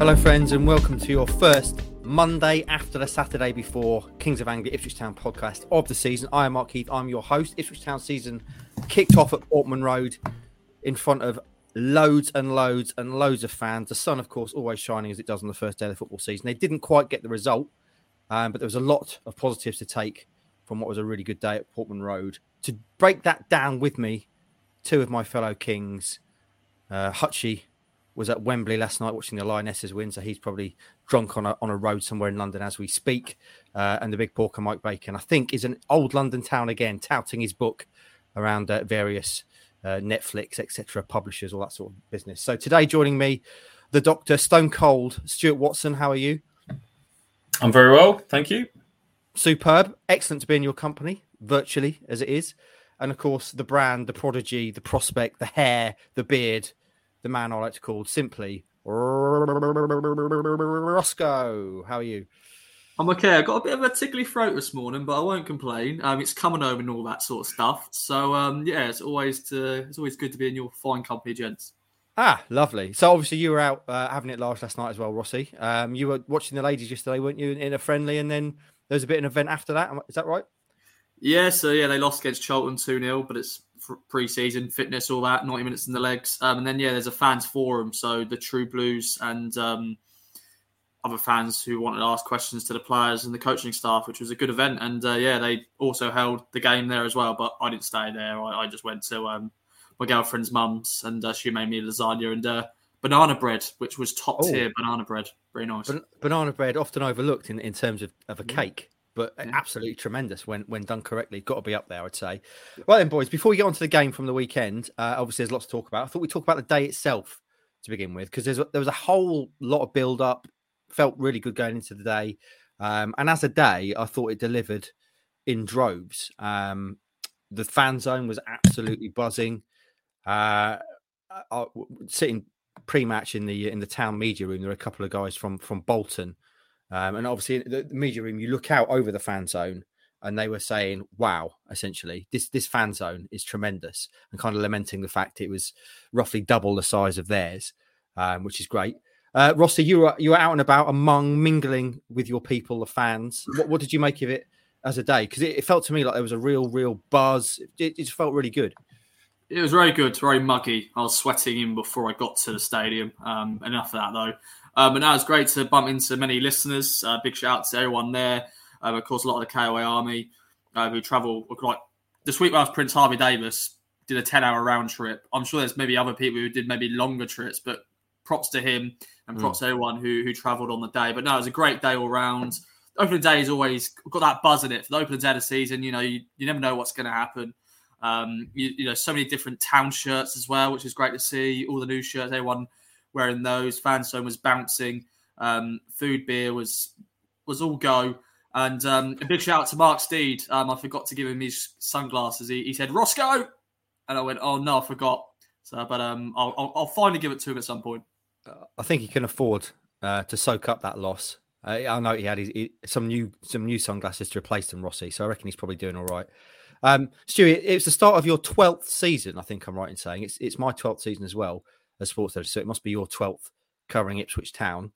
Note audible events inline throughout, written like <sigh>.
Hello, friends, and welcome to your first Monday after the Saturday before Kings of Anglia Ipswich Town podcast of the season. I am Mark Heath. I'm your host. Ipswich Town season kicked off at Portman Road in front of loads and loads and loads of fans. The sun, of course, always shining as it does on the first day of the football season. They didn't quite get the result, um, but there was a lot of positives to take from what was a really good day at Portman Road. To break that down with me, two of my fellow Kings, uh, Hutchie was at Wembley last night watching the Lionesses win, so he's probably drunk on a on a road somewhere in London as we speak. Uh, and the big porker Mike Bacon, I think, is an old London town again, touting his book around uh, various uh, Netflix, etc., publishers, all that sort of business. So today, joining me, the Doctor Stone Cold Stuart Watson. How are you? I'm very well, thank you. Superb, excellent to be in your company, virtually as it is, and of course the brand, the prodigy, the prospect, the hair, the beard the man I like to call simply Roscoe. How are you? I'm okay. I got a bit of a tickly throat this morning, but I won't complain. Um, it's coming home and all that sort of stuff. So um, yeah, it's always to, it's always good to be in your fine company, gents. Ah, lovely. So obviously you were out uh, having it large last night as well, Rossi. Um, you were watching the ladies yesterday, weren't you, in a friendly, and then there was a bit of an event after that. Is that right? Yeah. So yeah, they lost against Charlton two 0 but it's pre-season fitness, all that, 90 minutes in the legs. Um, and then, yeah, there's a fans forum. So the True Blues and um, other fans who wanted to ask questions to the players and the coaching staff, which was a good event. And uh, yeah, they also held the game there as well. But I didn't stay there. I, I just went to um, my girlfriend's mum's and uh, she made me lasagna and uh, banana bread, which was top oh. tier banana bread. Very nice. Ban- banana bread, often overlooked in, in terms of, of a cake but yeah. absolutely tremendous when when done correctly. Got to be up there, I'd say. Right then, boys. Before we get on to the game from the weekend, uh, obviously there's lots to talk about. I thought we'd talk about the day itself to begin with because there's there was a whole lot of build up. Felt really good going into the day, um, and as a day, I thought it delivered in droves. Um, the fan zone was absolutely buzzing. Uh, I, sitting pre-match in the in the town media room, there were a couple of guys from from Bolton um, and obviously, the, the media room, you look out over the fan zone, and they were saying, "Wow!" Essentially, this this fan zone is tremendous, and kind of lamenting the fact it was roughly double the size of theirs, um, which is great. Uh, Rossi, you were you were out and about among mingling with your people, the fans. What, what did you make of it as a day? Because it, it, felt to me like there was a real, real buzz. It, it just felt really good. It was very good, very muggy. I was sweating in before I got to the stadium. Um, enough of that though. Um, and now it's great to bump into many listeners. Uh, big shout out to everyone there. Um, of course, a lot of the KOA army uh, who travel like this week. I was Prince Harvey Davis, did a ten-hour round trip. I'm sure there's maybe other people who did maybe longer trips, but props to him and props mm. to everyone who who travelled on the day. But no, it was a great day all round. Opening day is always got that buzz in it for the opening day of the season. You know, you, you never know what's going to happen. Um, you, you, know, so many different town shirts as well, which is great to see. All the new shirts, everyone wearing those. Fan zone was bouncing. Um, food beer was was all go. And um, a big shout out to Mark Steed. Um, I forgot to give him his sunglasses. He, he said Roscoe, and I went, "Oh no, I forgot." So, but um, I'll, I'll, I'll finally give it to him at some point. I think he can afford uh, to soak up that loss. Uh, I know he had his, some new some new sunglasses to replace them, Rossi. So I reckon he's probably doing all right. Um, Stuart, it's the start of your twelfth season. I think I'm right in saying it's it's my twelfth season as well as sports editor. So it must be your 12th covering Ipswich Town.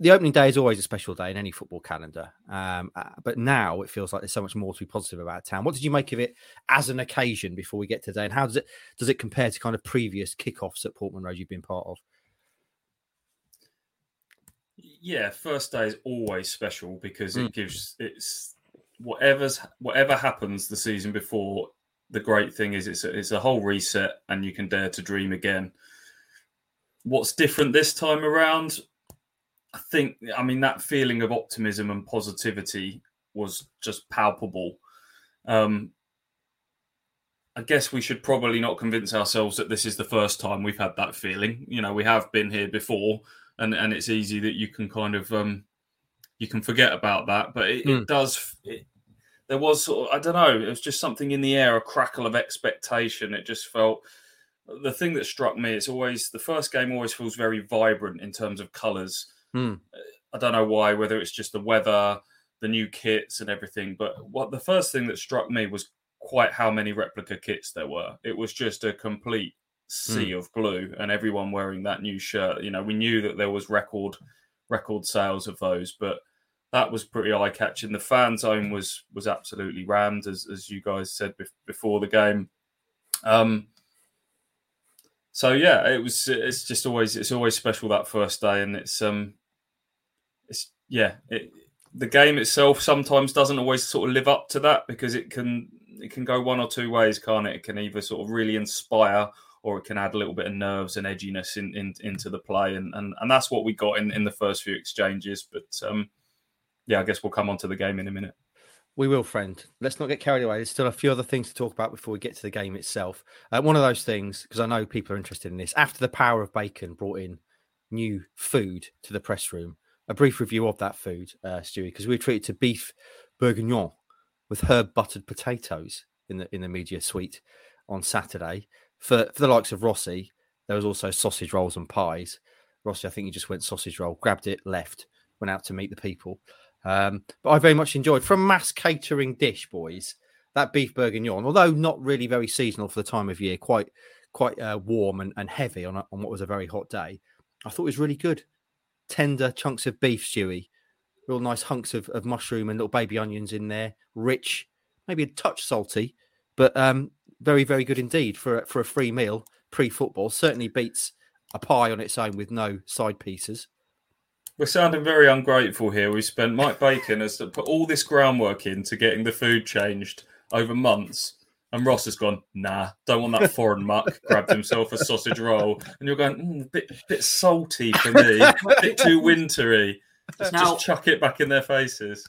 The opening day is always a special day in any football calendar. Um, uh, but now it feels like there's so much more to be positive about town. What did you make of it as an occasion before we get today? And how does it does it compare to kind of previous kickoffs at Portman Road you've been part of? Yeah, first day is always special because mm. it gives it's whatever's whatever happens the season before. The great thing is it's a, it's a whole reset and you can dare to dream again what's different this time around? I think, I mean, that feeling of optimism and positivity was just palpable. Um, I guess we should probably not convince ourselves that this is the first time we've had that feeling. You know, we have been here before, and and it's easy that you can kind of um, you can forget about that. But it, mm. it hmm. does. It, there was sort of, I don't know. It was just something in the air, a crackle of expectation. It just felt the thing that struck me it's always the first game always feels very vibrant in terms of colors mm. i don't know why whether it's just the weather the new kits and everything but what the first thing that struck me was quite how many replica kits there were it was just a complete sea mm. of blue and everyone wearing that new shirt. You know, we knew that there was record record sales of those, but that was pretty eye catching. The fan zone was was absolutely rammed, as as you guys said before the game. Um, so yeah, it was. It's just always it's always special that first day, and it's um, it's yeah. It, the game itself sometimes doesn't always sort of live up to that because it can it can go one or two ways, can't it? It can either sort of really inspire or it can add a little bit of nerves and edginess in, in into the play, and, and and that's what we got in in the first few exchanges. But um, yeah, I guess we'll come on to the game in a minute. We will, friend. Let's not get carried away. There's still a few other things to talk about before we get to the game itself. Uh, one of those things, because I know people are interested in this, after the power of bacon brought in new food to the press room, a brief review of that food, uh, Stewie, because we were treated to beef bourguignon with herb buttered potatoes in the in the media suite on Saturday. For for the likes of Rossi, there was also sausage rolls and pies. Rossi, I think he just went sausage roll, grabbed it, left, went out to meet the people. Um, but I very much enjoyed from mass catering dish, boys. That beef bourguignon, although not really very seasonal for the time of year, quite quite uh, warm and, and heavy on, a, on what was a very hot day. I thought it was really good. Tender chunks of beef, Stewie, real nice hunks of, of mushroom and little baby onions in there. Rich, maybe a touch salty, but um, very very good indeed for for a free meal pre-football. Certainly beats a pie on its own with no side pieces. We're sounding very ungrateful here. We spent Mike Bacon has put all this groundwork into getting the food changed over months. And Ross has gone, nah, don't want that <laughs> foreign muck. Grabbed himself a sausage roll, and you're going, mm, bit bit salty for me, a bit too wintry. Just, now, just chuck it back in their faces.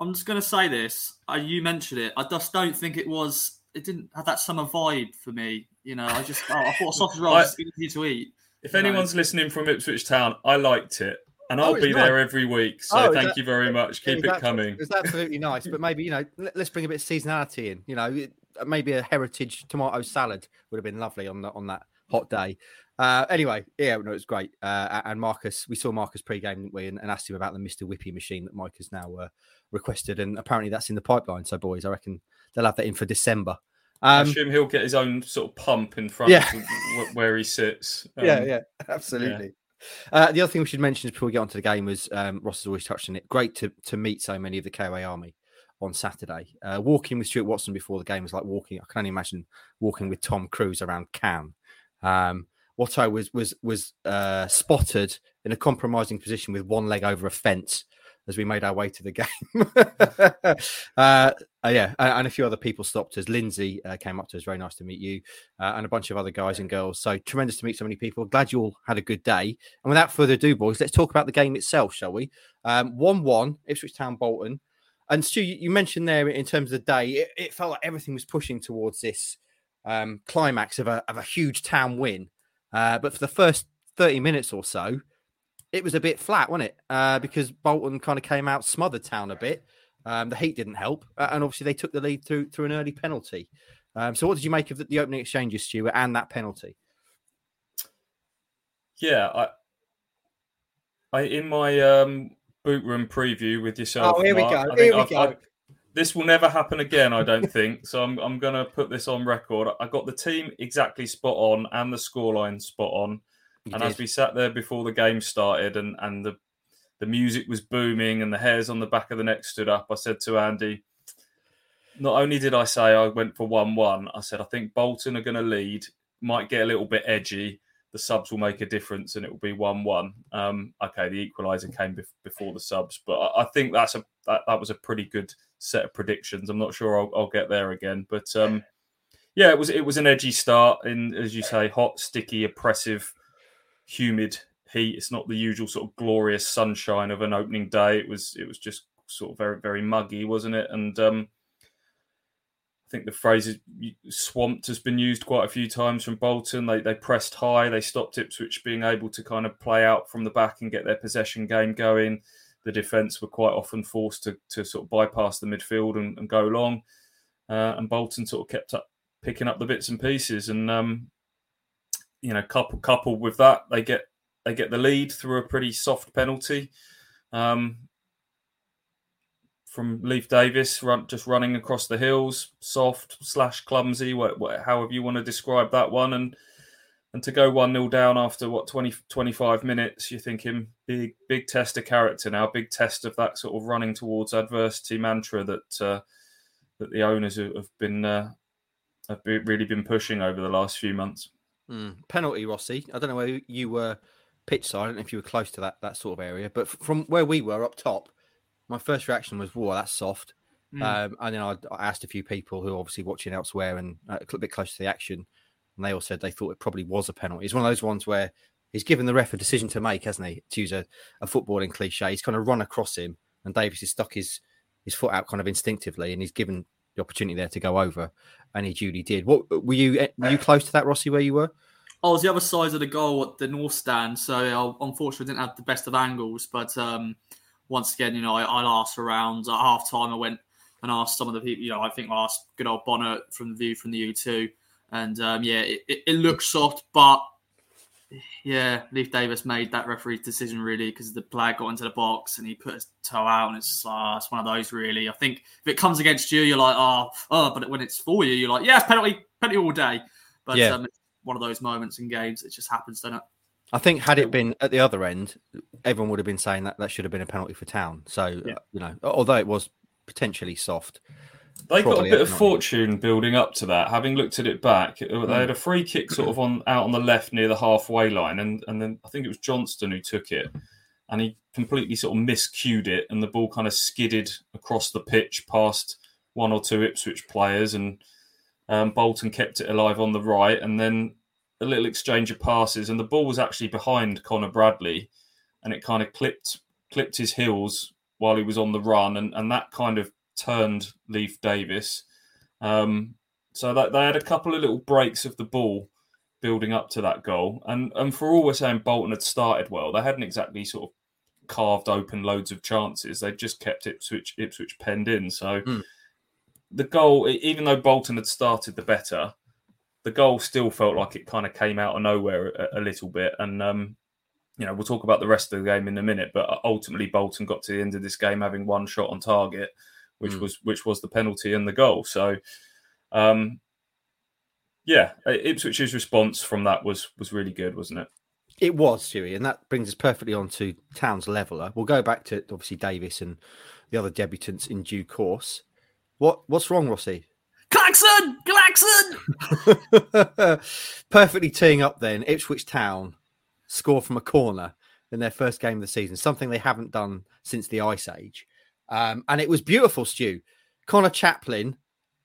I'm just going to say this. Uh, you mentioned it. I just don't think it was. It didn't have that summer vibe for me. You know, I just oh, I thought a sausage roll was easy to eat. If anyone's listening from Ipswich Town, I liked it. And I'll oh, be nice. there every week. So oh, thank that, you very much. Keep it coming. It's absolutely nice. But maybe, you know, let's bring a bit of seasonality in. You know, maybe a heritage tomato salad would have been lovely on the, on that hot day. Uh, anyway, yeah, no, it was great. Uh, and Marcus, we saw Marcus pre-game, didn't we? And, and, asked him about the Mr. Whippy machine that Mike has now uh, requested. And apparently that's in the pipeline. So, boys, I reckon they'll have that in for December. Um, I assume he'll get his own sort of pump in front yeah. of where he sits. <laughs> Um, yeah, yeah, absolutely. Yeah. Uh, the other thing we should mention before we get onto the game was um, Ross has always touched on it. Great to, to meet so many of the KOA army on Saturday. Uh, walking with Stuart Watson before the game was like walking. I can only imagine walking with Tom Cruise around Cannes. Um, Watto was was was uh, spotted in a compromising position with one leg over a fence as we made our way to the <laughs> game. uh, uh, yeah, and a few other people stopped us. Lindsay uh, came up to us. Very nice to meet you, uh, and a bunch of other guys and girls. So tremendous to meet so many people. Glad you all had a good day. And without further ado, boys, let's talk about the game itself, shall we? Um, one-one, Ipswich Town, Bolton. And Stu, you mentioned there in terms of the day, it, it felt like everything was pushing towards this um, climax of a of a huge town win. Uh, but for the first thirty minutes or so, it was a bit flat, wasn't it? Uh, because Bolton kind of came out, smothered Town a bit. Um, the heat didn't help, uh, and obviously they took the lead through through an early penalty. Um, so, what did you make of the, the, opening exchanges, Stuart, and that penalty? Yeah, I, I in my um, boot room preview with yourself. Oh, here Mark, we go. Here we I've, go. I've, this will never happen again, I don't think. So I'm I'm going to put this on record. I got the team exactly spot on and the scoreline spot on. You and did. as we sat there before the game started and, and the, the music was booming and the hairs on the back of the neck stood up, I said to Andy, not only did I say I went for 1 1, I said, I think Bolton are going to lead, might get a little bit edgy. The subs will make a difference and it will be 1 1. Um, okay, the equaliser came bef- before the subs, but I, I think that's a that, that, was a pretty good set of predictions. I'm not sure I'll, I'll get there again, but um, yeah, it was it was an edgy start in, as you say, hot, sticky, oppressive humid heat. It's not the usual sort of glorious sunshine of an opening day. It was it was just sort of very very muggy, wasn't it? And um, I think the phrase is, "swamped" has been used quite a few times from Bolton. They they pressed high. They stopped Ipswich being able to kind of play out from the back and get their possession game going. The defence were quite often forced to to sort of bypass the midfield and, and go long. Uh, and Bolton sort of kept up picking up the bits and pieces. And um, you know, couple coupled with that, they get they get the lead through a pretty soft penalty. Um, from Leif Davis, run, just running across the hills, soft slash clumsy, what, what, however you want to describe that one, and and to go one 0 down after what 20, 25 minutes, you're thinking big big test of character now, big test of that sort of running towards adversity mantra that uh, that the owners have been uh, have really been pushing over the last few months. Mm. Penalty, Rossi. I don't know where you were pitch side. I don't know if you were close to that that sort of area, but from where we were up top, my first reaction was, "Whoa, that's soft." Mm. Um, and then I, I, asked a few people who are obviously watching elsewhere and uh, a bit close to the action, and they all said they thought it probably was a penalty. It's one of those ones where he's given the ref a decision to make, hasn't he? To use a, a footballing cliche, he's kind of run across him, and Davis has stuck his his foot out kind of instinctively, and he's given the opportunity there to go over, and he duly did. What were you eh, were you close to that, Rossi? Where you were? I was the other side of the goal at the north stand, so I unfortunately didn't have the best of angles. But um, once again, you know, I, I asked around at half time. I went and asked some of the people. You know, I think I asked good old Bonner from the view from the U2, and um, yeah, it, it, it looks soft, but yeah, Leif Davis made that referee's decision really because the player got into the box and he put his toe out, and it's uh, it's one of those really. I think if it comes against you, you're like, oh, oh, but when it's for you, you're like, yeah, penalty, penalty all day. But yeah. um, one of those moments in games. It just happens, doesn't it? I think had it been at the other end, everyone would have been saying that that should have been a penalty for Town. So yeah. you know, although it was potentially soft, they got a bit of fortune building up to that. Having looked at it back, they had a free kick sort of on out on the left near the halfway line, and and then I think it was Johnston who took it, and he completely sort of miscued it, and the ball kind of skidded across the pitch past one or two Ipswich players, and um, Bolton kept it alive on the right, and then a little exchange of passes, and the ball was actually behind Conor Bradley, and it kind of clipped clipped his heels while he was on the run, and, and that kind of turned Leif Davis. Um, so that they had a couple of little breaks of the ball building up to that goal, and and for all we're saying, Bolton had started well. They hadn't exactly sort of carved open loads of chances. They just kept Ipswich Ipswich penned in. So. Mm the goal, even though Bolton had started the better, the goal still felt like it kind of came out of nowhere a, a little bit. And um, you know, we'll talk about the rest of the game in a minute. But ultimately, Bolton got to the end of this game having one shot on target, which mm. was which was the penalty and the goal. So, um, yeah, Ipswich's response from that was was really good, wasn't it? It was, Stewie, and that brings us perfectly on to Town's leveler. We'll go back to obviously Davis and the other debutants in due course. What what's wrong, Rossi? Claxon! Claxon! <laughs> Perfectly teeing up then. Ipswich Town score from a corner in their first game of the season, something they haven't done since the Ice Age. Um, and it was beautiful, Stu. Conor Chaplin,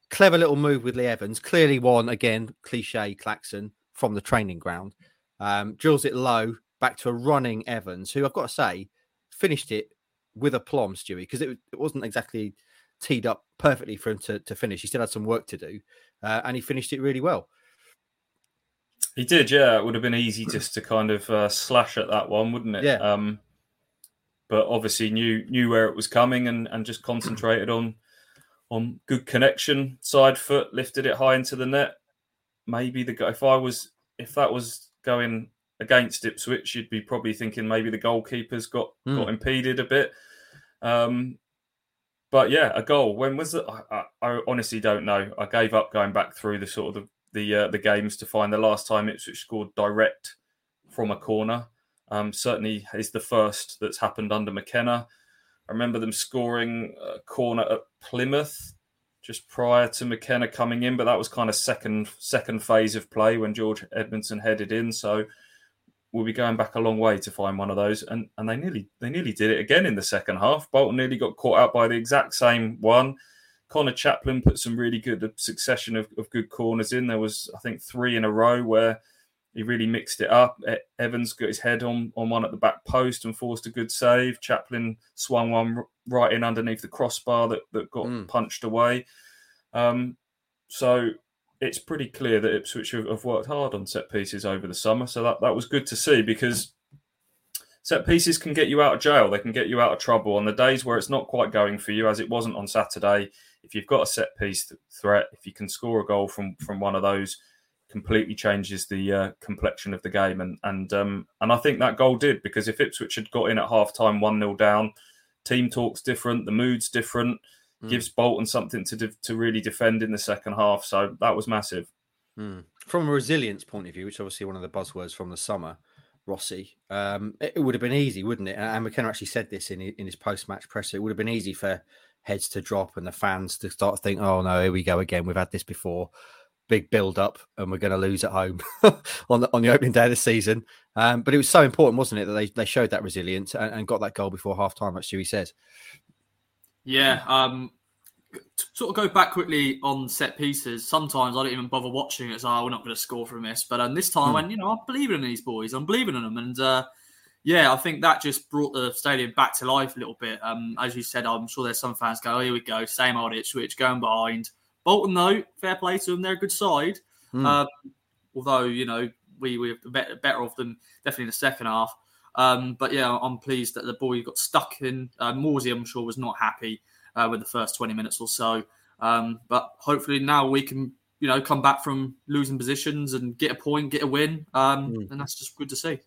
clever little move with Lee Evans, clearly won again, cliche Claxon from the training ground. Um, drills it low back to a running Evans, who I've got to say finished it with aplomb, Stewie, because it, it wasn't exactly teed up perfectly for him to, to finish. He still had some work to do, uh, and he finished it really well. He did, yeah. It would have been easy just to kind of uh, slash at that one, wouldn't it? Yeah. Um, but obviously knew knew where it was coming and, and just concentrated on on good connection, side foot, lifted it high into the net. Maybe the if I was if that was going against Ipswich, you'd be probably thinking maybe the goalkeeper's got mm. got impeded a bit. Um, but yeah, a goal. When was it? I, I, honestly don't know. I gave up going back through the sort of the the, uh, the games to find the last time Ipswich scored direct from a corner. Um, certainly is the first that's happened under McKenna. I remember them scoring a corner at Plymouth just prior to McKenna coming in, but that was kind of second second phase of play when George Edmundson headed in. So we'll be going back a long way to find one of those. And and they nearly they nearly did it again in the second half. Bolton nearly got caught out by the exact same one. Conor Chaplin put some really good succession of, of good corners in. There was I think three in a row where he really mixed it up. Evans got his head on, on one at the back post and forced a good save. Chaplin swung one right in underneath the crossbar that, that got mm. punched away. Um, so it's pretty clear that Ipswich have, worked hard on set pieces over the summer. So that, that was good to see because set pieces can get you out of jail. They can get you out of trouble on the days where it's not quite going for you, as it wasn't on Saturday. If you've got a set piece threat, if you can score a goal from from one of those, completely changes the uh, complexion of the game. And and um, and I think that goal did because if Ipswich had got in at half time one 0 down, team talk's different, the mood's different, mm. gives Bolton something to de- to really defend in the second half. So that was massive. Mm. From a resilience point of view, which is obviously one of the buzzwords from the summer, Rossi, um, it, it, would have been easy, wouldn't it? And McKenna actually said this in in his post match presser. It would have been easy for heads to drop and the fans to start to think, "Oh no, here we go again. We've had this before." Big build up, and we're going to lose at home <laughs> on the on the opening day of the season. Um, but it was so important, wasn't it, that they, they showed that resilience and, and got that goal before half time, like Stewie says. Yeah, um, sort of go back quickly on set pieces. Sometimes I don't even bother watching it. So oh, we're not going to score from this. But um, this time, hmm. when you know, I'm believing in these boys. I'm believing in them, and uh, yeah, I think that just brought the stadium back to life a little bit. Um, as you said, I'm sure there's some fans go, oh, "Here we go, same old Ipswich going behind." Bolton, though, fair play to them. They're a good side. Hmm. Um, although you know we we were better, off them definitely in the second half. Um, but yeah, I'm pleased that the boy got stuck in. Uh, Morsy, I'm sure, was not happy uh, with the first 20 minutes or so. Um, but hopefully now we can, you know, come back from losing positions and get a point, get a win, um, mm. and that's just good to see.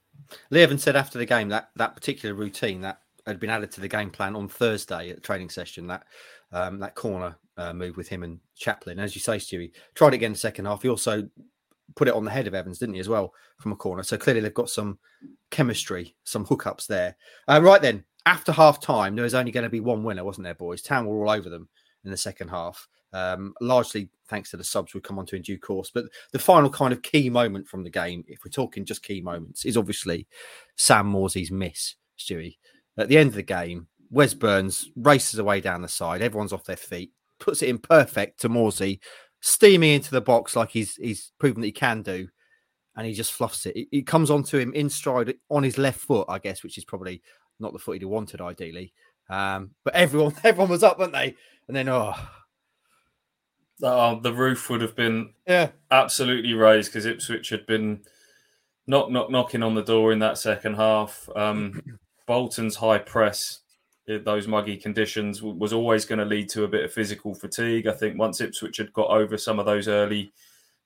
Lee said after the game that that particular routine that had been added to the game plan on Thursday at the training session. That um, that corner uh, move with him and Chaplin, as you say, Stewie, tried again in the second half. He also put it on the head of Evans, didn't he, as well, from a corner? So clearly they've got some chemistry, some hookups there. Uh, right then, after half time, there was only going to be one winner, wasn't there, boys? Town were all over them in the second half, um, largely thanks to the subs we'll come on to in due course. But the final kind of key moment from the game, if we're talking just key moments, is obviously Sam Morsy's miss, Stewie. At the end of the game, Wes Burns races away down the side. Everyone's off their feet, puts it in perfect to Morsy, steaming into the box like he's he's proven that he can do, and he just fluffs it. It, it comes onto him in stride on his left foot, I guess, which is probably not the foot he'd have wanted ideally. Um, but everyone, <laughs> everyone was up, weren't they? And then, oh, oh the roof would have been yeah absolutely raised because Ipswich had been knock knock knocking on the door in that second half. Um, <clears throat> Bolton's high press, those muggy conditions, was always going to lead to a bit of physical fatigue. I think once Ipswich had got over some of those early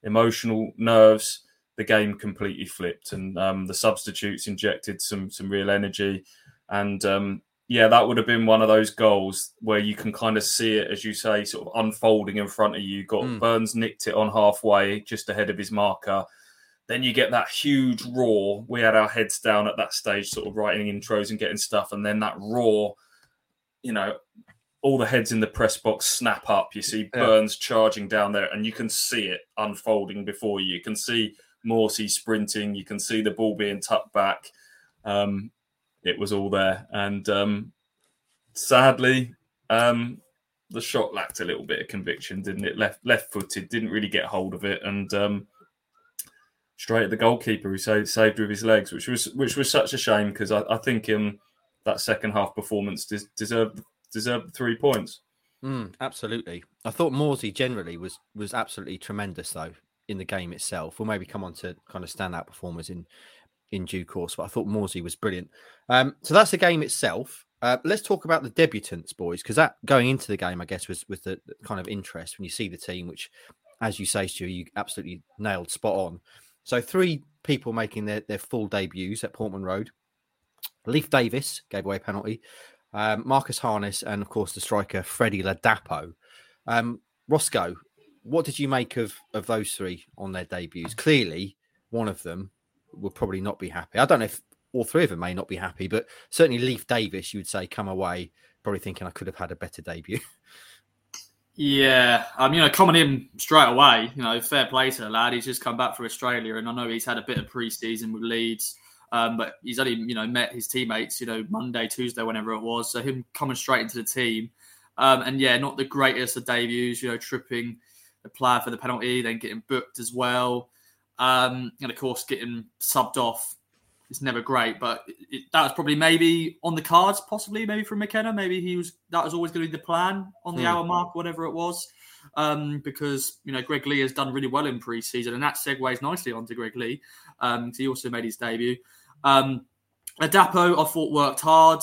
emotional nerves, the game completely flipped, and um, the substitutes injected some some real energy. And um, yeah, that would have been one of those goals where you can kind of see it, as you say, sort of unfolding in front of you. Got mm. Burns nicked it on halfway, just ahead of his marker. Then you get that huge roar. We had our heads down at that stage, sort of writing intros and getting stuff. And then that roar, you know, all the heads in the press box snap up. You see Burns yeah. charging down there, and you can see it unfolding before you. You can see Morsy sprinting. You can see the ball being tucked back. Um, it was all there. And um, sadly, um, the shot lacked a little bit of conviction, didn't it? Left left footed, didn't really get hold of it, and um, straight at the goalkeeper who saved, saved with his legs, which was which was such a shame because I, I, think um, that second half performance des- deserved deserved three points. Mm, absolutely, I thought Morsy generally was was absolutely tremendous though in the game itself. We'll maybe come on to kind of standout performers in in due course. But I thought Morsy was brilliant. Um, so that's the game itself. Uh, let's talk about the debutants, boys, because that going into the game, I guess, was the, the, kind of interest when you see the team, which, as you say, Stu, you absolutely nailed spot on. So three people making their, their full debuts at Portman Road. Leif Davis gave away a penalty. Um, Marcus Harness and of course the striker Freddie Ladapo. Um, Roscoe, what did you make of of those three on their debuts? Clearly, one of them will probably not be happy. I don't know if all three of them may not be happy, but certainly Leif Davis, you would say, come away probably thinking I could have had a better debut. <laughs> Yeah, um, you know, coming in straight away, you know, fair play to the lad. He's just come back for Australia, and I know he's had a bit of pre-season with Leeds, um, but he's only, you know, met his teammates, you know, Monday, Tuesday, whenever it was. So him coming straight into the team, um, and yeah, not the greatest of debuts. You know, tripping the player for the penalty, then getting booked as well. Um, and of course, getting subbed off is never great, but it, that was probably maybe on the cards, possibly maybe from McKenna. Maybe he was that was always going to be the plan on the mm. hour mark, whatever it was. Um, because you know Greg Leigh has done really well in pre-season, and that segues nicely onto Greg Leigh. Um, he also made his debut. Um, Ladapo, I thought worked hard,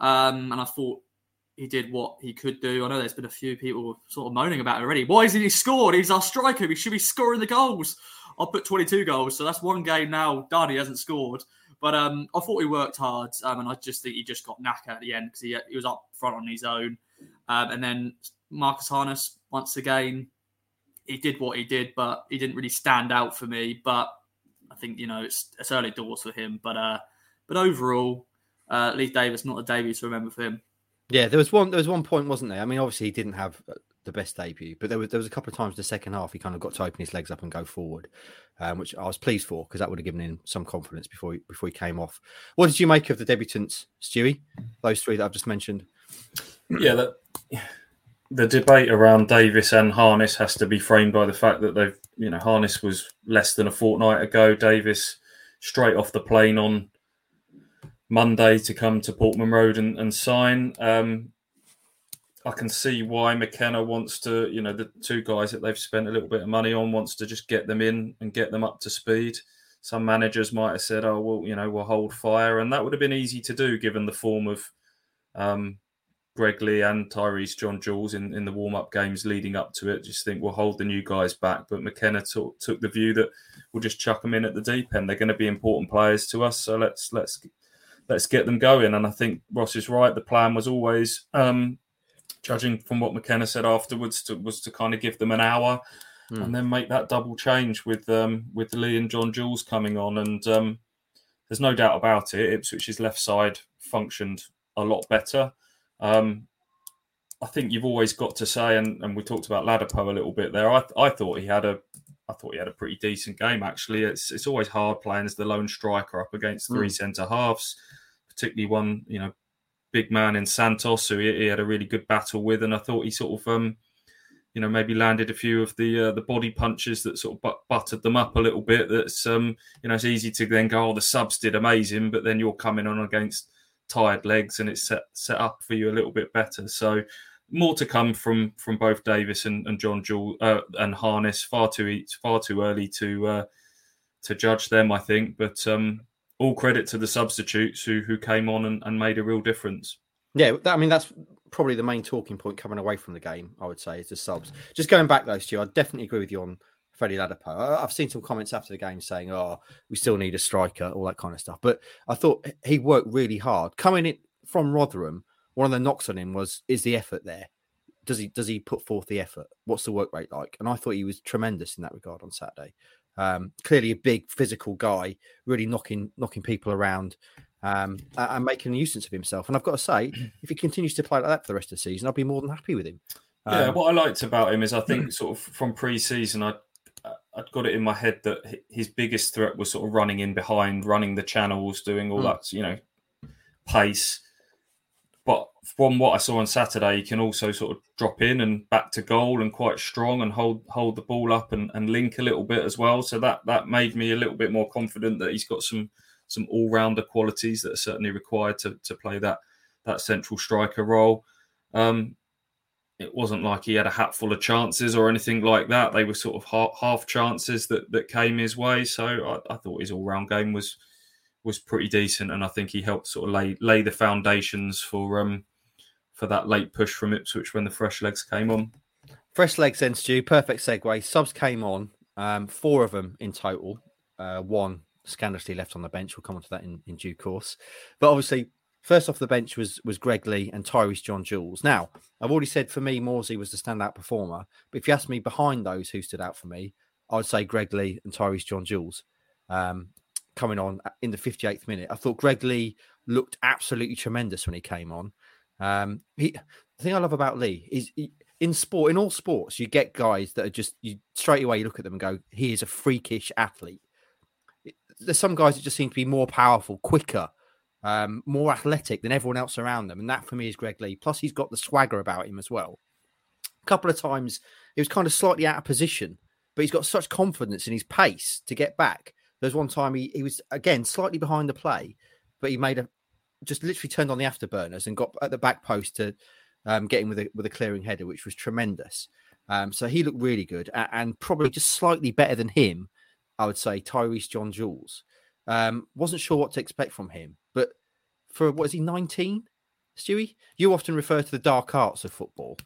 um, and I thought he did what he could do. I know there's been a few people sort of moaning about it already. Why isn't he scored? He's our striker. He should be scoring the goals. I'll put 22 goals, so that's one game now done. He hasn't scored, But um, I thought he worked hard, um, and I just think he just got knackered at the end because he, he was up front on his own. Um, and then Marcus Harness, once again, he did what he did, but he didn't really stand out for me. But I think you know it's, it's early doors for him. But uh, but overall, uh, Leif Davis not a debut to remember for him. Yeah, there was one. There was one point, wasn't there? I mean, obviously he didn't have uh, the best debut, but there was there was a couple of times in the second half he kind of got to open his legs up and go forward, um, which I was pleased for because that would have given him some confidence before he, before he came off. What did you make of the debutants, Stewie? Those three that I've just mentioned. Yeah, that, the debate around Davis and Harness has to be framed by the fact that they've, you know, Harness was less than a fortnight ago. Davis straight off the plane on Monday to come to Portman Road and, and sign. Um, I can see why McKenna wants to, you know, the two guys that they've spent a little bit of money on wants to just get them in and get them up to speed. Some managers might have said, "Oh, well, you know, we'll hold fire," and that would have been easy to do given the form of um, Greg Leigh and Tyreece John-Jules in, in the warm up games leading up to it. Just think we'll hold the new guys back. But McKenna t- took the view that we'll just chuck them in at the deep end. They're going to be important players to us, so let's let's let's get them going. And I think Ross is right. The plan was always, um, judging from what McKenna said afterwards, to, was to kind of give them an hour. Mm. And then make that double change with um, with Leigh and John-Jules coming on, and um, there's no doubt about it. Ipswich's left side functioned a lot better. Um, I think you've always got to say, and, and we talked about Ladapo a little bit there. I, I thought he had a, I thought he had a pretty decent game actually. It's it's always hard playing as the lone striker up against three mm. centre halves, particularly one you know big man in Santos who he, he, had a really good battle with, and I thought he sort of um, you know maybe landed a few of the uh, the body punches that sort of but- buttered them up a little bit. That's um you know it's easy to then go, oh the subs did amazing, but then you're coming on against tired legs and it's set set up for you a little bit better. So more to come from from both Davis and, and John-Jules uh, and Harness. Far too far too early to uh, to judge them, I think. But um, all credit to the substitutes who who came on and, and made a real difference. Yeah, that, I mean that's probably the main talking point coming away from the game. I would say is the subs. Just going back though, Stu, I definitely agree with you on Freddie Ladapo. I've seen some comments after the game saying, "Oh, we still need a striker," all that kind of stuff. But I thought he worked really hard coming in from Rotherham. One of the knocks on him was, "Is the effort there? Does he does he put forth the effort? What's the work rate like?" And I thought he was tremendous in that regard on Saturday. Um, clearly, a big physical guy, really knocking knocking people around. Um, and making a nuisance of himself. And I've got to say, <clears throat> if he continues to play like that for the rest of the season, I'll be more than happy with him. Um, yeah, what I liked about him is I think <clears throat> sort of from pre-season, I I'd got it in my head that his biggest threat was sort of running in behind, running the channels, doing all mm. that, you know, pace. But from what I saw on Saturday, he can also sort of drop in and back to goal and quite strong and hold hold the ball up and, and link a little bit as well. So that that made me a little bit more confident that he's got some some all rounder qualities that are certainly required to to play that that central striker role. Um, it wasn't like he had a hatful of chances or anything like that. They were sort of half, half chances that, that came his way. So I, I thought his all round game was was pretty decent, and I think he helped sort of lay lay the foundations for um for that late push from Ipswich when the fresh legs came on. Fresh legs then, Stu. Perfect segue. Subs came on, um, four of them in total. Uh, one scandalously left on the bench. We'll come on to that in, in due course. But obviously, First off the bench was was Greg Leigh and Tyreece John-Jules. Now, I've already said for me, Morsy was the standout performer. But if you ask me behind those who stood out for me, I would say Greg Leigh and Tyreece John-Jules um, coming on in the 58th minute. I thought Greg Leigh looked absolutely tremendous when he came on. Um, he, the thing I love about Leigh is he, in sport, in all sports, you get guys that are just you straight away you look at them and go, he is a freakish athlete. There's some guys that just seem to be more powerful, quicker, um, more athletic than everyone else around them. And that for me is Greg Leigh. Plus, he's got the swagger about him as well. A couple of times he was kind of slightly out of position, but he's got such confidence in his pace to get back. There's one time he, he was again slightly behind the play, but he made a just literally turned on the afterburners and got at the back post to um, get him with a with a clearing header, which was tremendous. Um, so he looked really good and, and, probably just slightly better than him. I would say Tyreece John-Jules. Um, wasn't sure what to expect from him, for what is he, 19? Stewie? You often refer to the dark arts of football.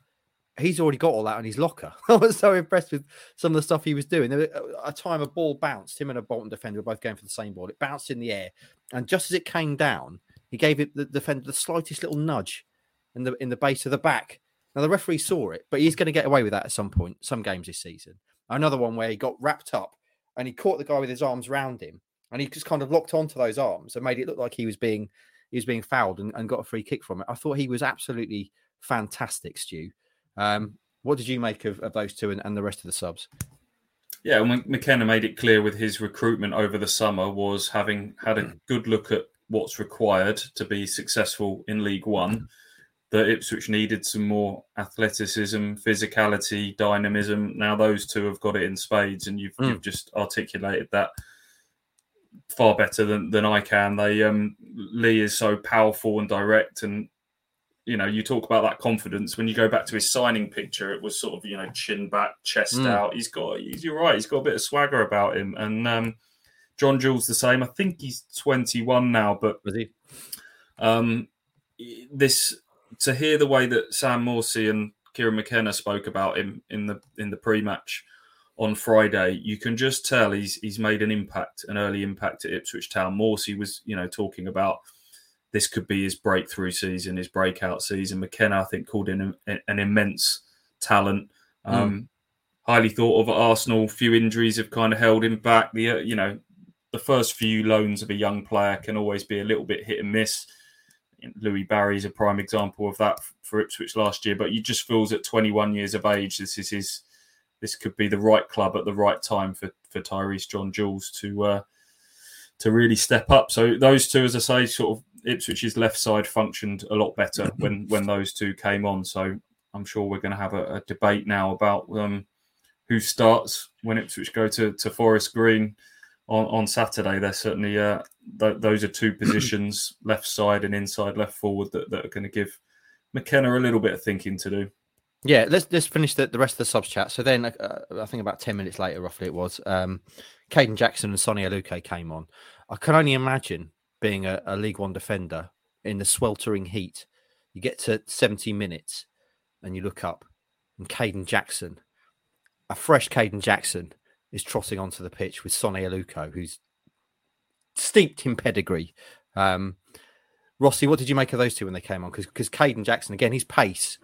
he's already got all that in his locker. <laughs> I was so impressed with some of the stuff he was doing. There was a time a ball bounced, him and a Bolton defender were both going for the same ball. It bounced in the air, and just as it came down, he gave it the defender the slightest little nudge in the in the base of the back. Now the referee saw it, but he's going to get away with that at some point, some games this season. Another one where he got wrapped up and he caught the guy with his arms round him, and he just kind of locked onto those arms and made it look like he was being he was being fouled and, and got a free kick from it. I thought he was absolutely fantastic, Stu. Um, what did you make of, of those two and, and, the rest of the subs? Yeah, McKenna made it clear with his recruitment over the summer was having had a good look at what's required to be successful in League One. That Ipswich needed some more athleticism, physicality, dynamism. Now those two have got it in spades, and you've, mm. you've just articulated that far better than, than I can. They um, Leigh is so powerful and direct, and you know, you talk about that confidence. When you go back to his signing picture, it was sort of you know chin back, chest mm. out. He's got, he's, you're right, he's got a bit of swagger about him, and um, John Jules the same. I think he's 21 now, but was he? Um, this to hear the way that Sam Morsy and Kieran McKenna spoke about him in the in the pre-match on Friday, you can just tell he's he's made an impact, an early impact at Ipswich Town. Morsy was, you know, talking about this could be his breakthrough season, his breakout season. McKenna, I think, called in an, an immense talent. Hmm. Um, mm. Highly thought of at Arsenal. Few injuries have kind of held him back. The uh, you know the first few loans of a young player can always be a little bit hit and miss. Louie Barry is a prime example of that for Ipswich last year. But he just feels at 21 years of age, this is his. This could be the right club at the right time for for Tyreece John Jules to uh, to really step up. So those two, as I say, sort of Ipswich's left side functioned a lot better <laughs> when when those two came on. So I'm sure we're going to have a, a debate now about um, who starts when Ipswich go to, to Forest Green on, on Saturday. They're certainly uh, th- those are two <clears throat> positions, left side and inside left forward, that, that are going to give McKenna a little bit of thinking to do. Yeah, let's let's finish the, the rest of the subs chat. So then, uh, I think about ten minutes later, roughly it was, um, Kayden Jackson and Sone Aluko came on. I can only imagine being a, a League One defender in the sweltering heat. You get to 70 minutes and you look up, and Kayden Jackson, a fresh Kayden Jackson, is trotting onto the pitch with Sone Aluko, who's steeped in pedigree. Um, Rossi, what did you make of those two when they came on? Because Kayden Jackson, again, his pace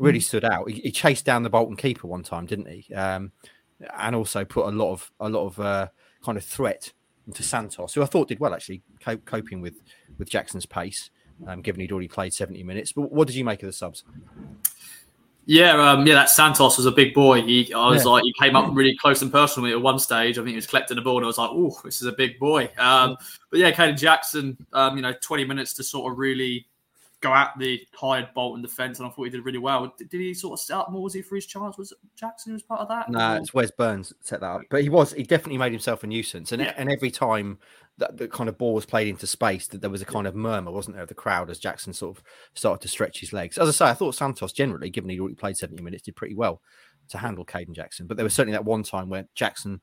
really mm. stood out. He, he, chased down the Bolton keeper one time, didn't he? Um, and also put a lot of a lot of uh, kind of threat into Santos, who I thought did well actually, coping with with Jackson's pace, um, given he'd already played seventy minutes. But what did you make of the subs? Yeah, um, yeah, that Santos was a big boy. He, I was yeah. like, he came up really close and personal at one stage. I think he was collecting the ball, and I was like, oh, this is a big boy. Um, but yeah, Kayden Jackson, um, you know, twenty minutes to sort of really go at the tired Bolton defence, and I thought he did really well. Did, did he sort of set up Morsy for his chance? Was Jackson who was part of that? No, nah, it's Wes Burns set that up, but he was he definitely made himself a nuisance, and yeah. and every time that the kind of ball was played into space, that there was a kind of murmur, wasn't there, of the crowd as Jackson sort of started to stretch his legs. As I say, I thought Santos generally, given he already played seventy minutes, did pretty well to handle Kayden Jackson, but there was certainly that one time where Jackson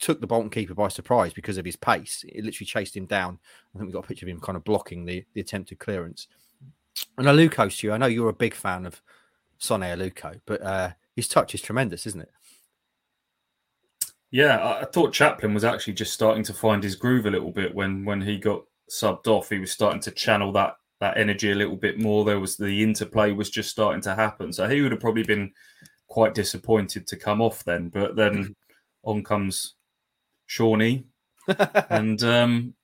took the Bolton keeper by surprise because of his pace. It literally chased him down. I think we got a picture of him kind of blocking the, the attempted clearance. And Aluko, Stu, I know you're a big fan of Sone Aluko, but uh, his touch is tremendous, isn't it? Yeah, I thought Chaplin was actually just starting to find his groove a little bit when when he got subbed off. He was starting to channel that that energy a little bit more. There was the interplay was just starting to happen. So he would have probably been quite disappointed to come off then. But then mm. on comes Sone, <laughs> and um,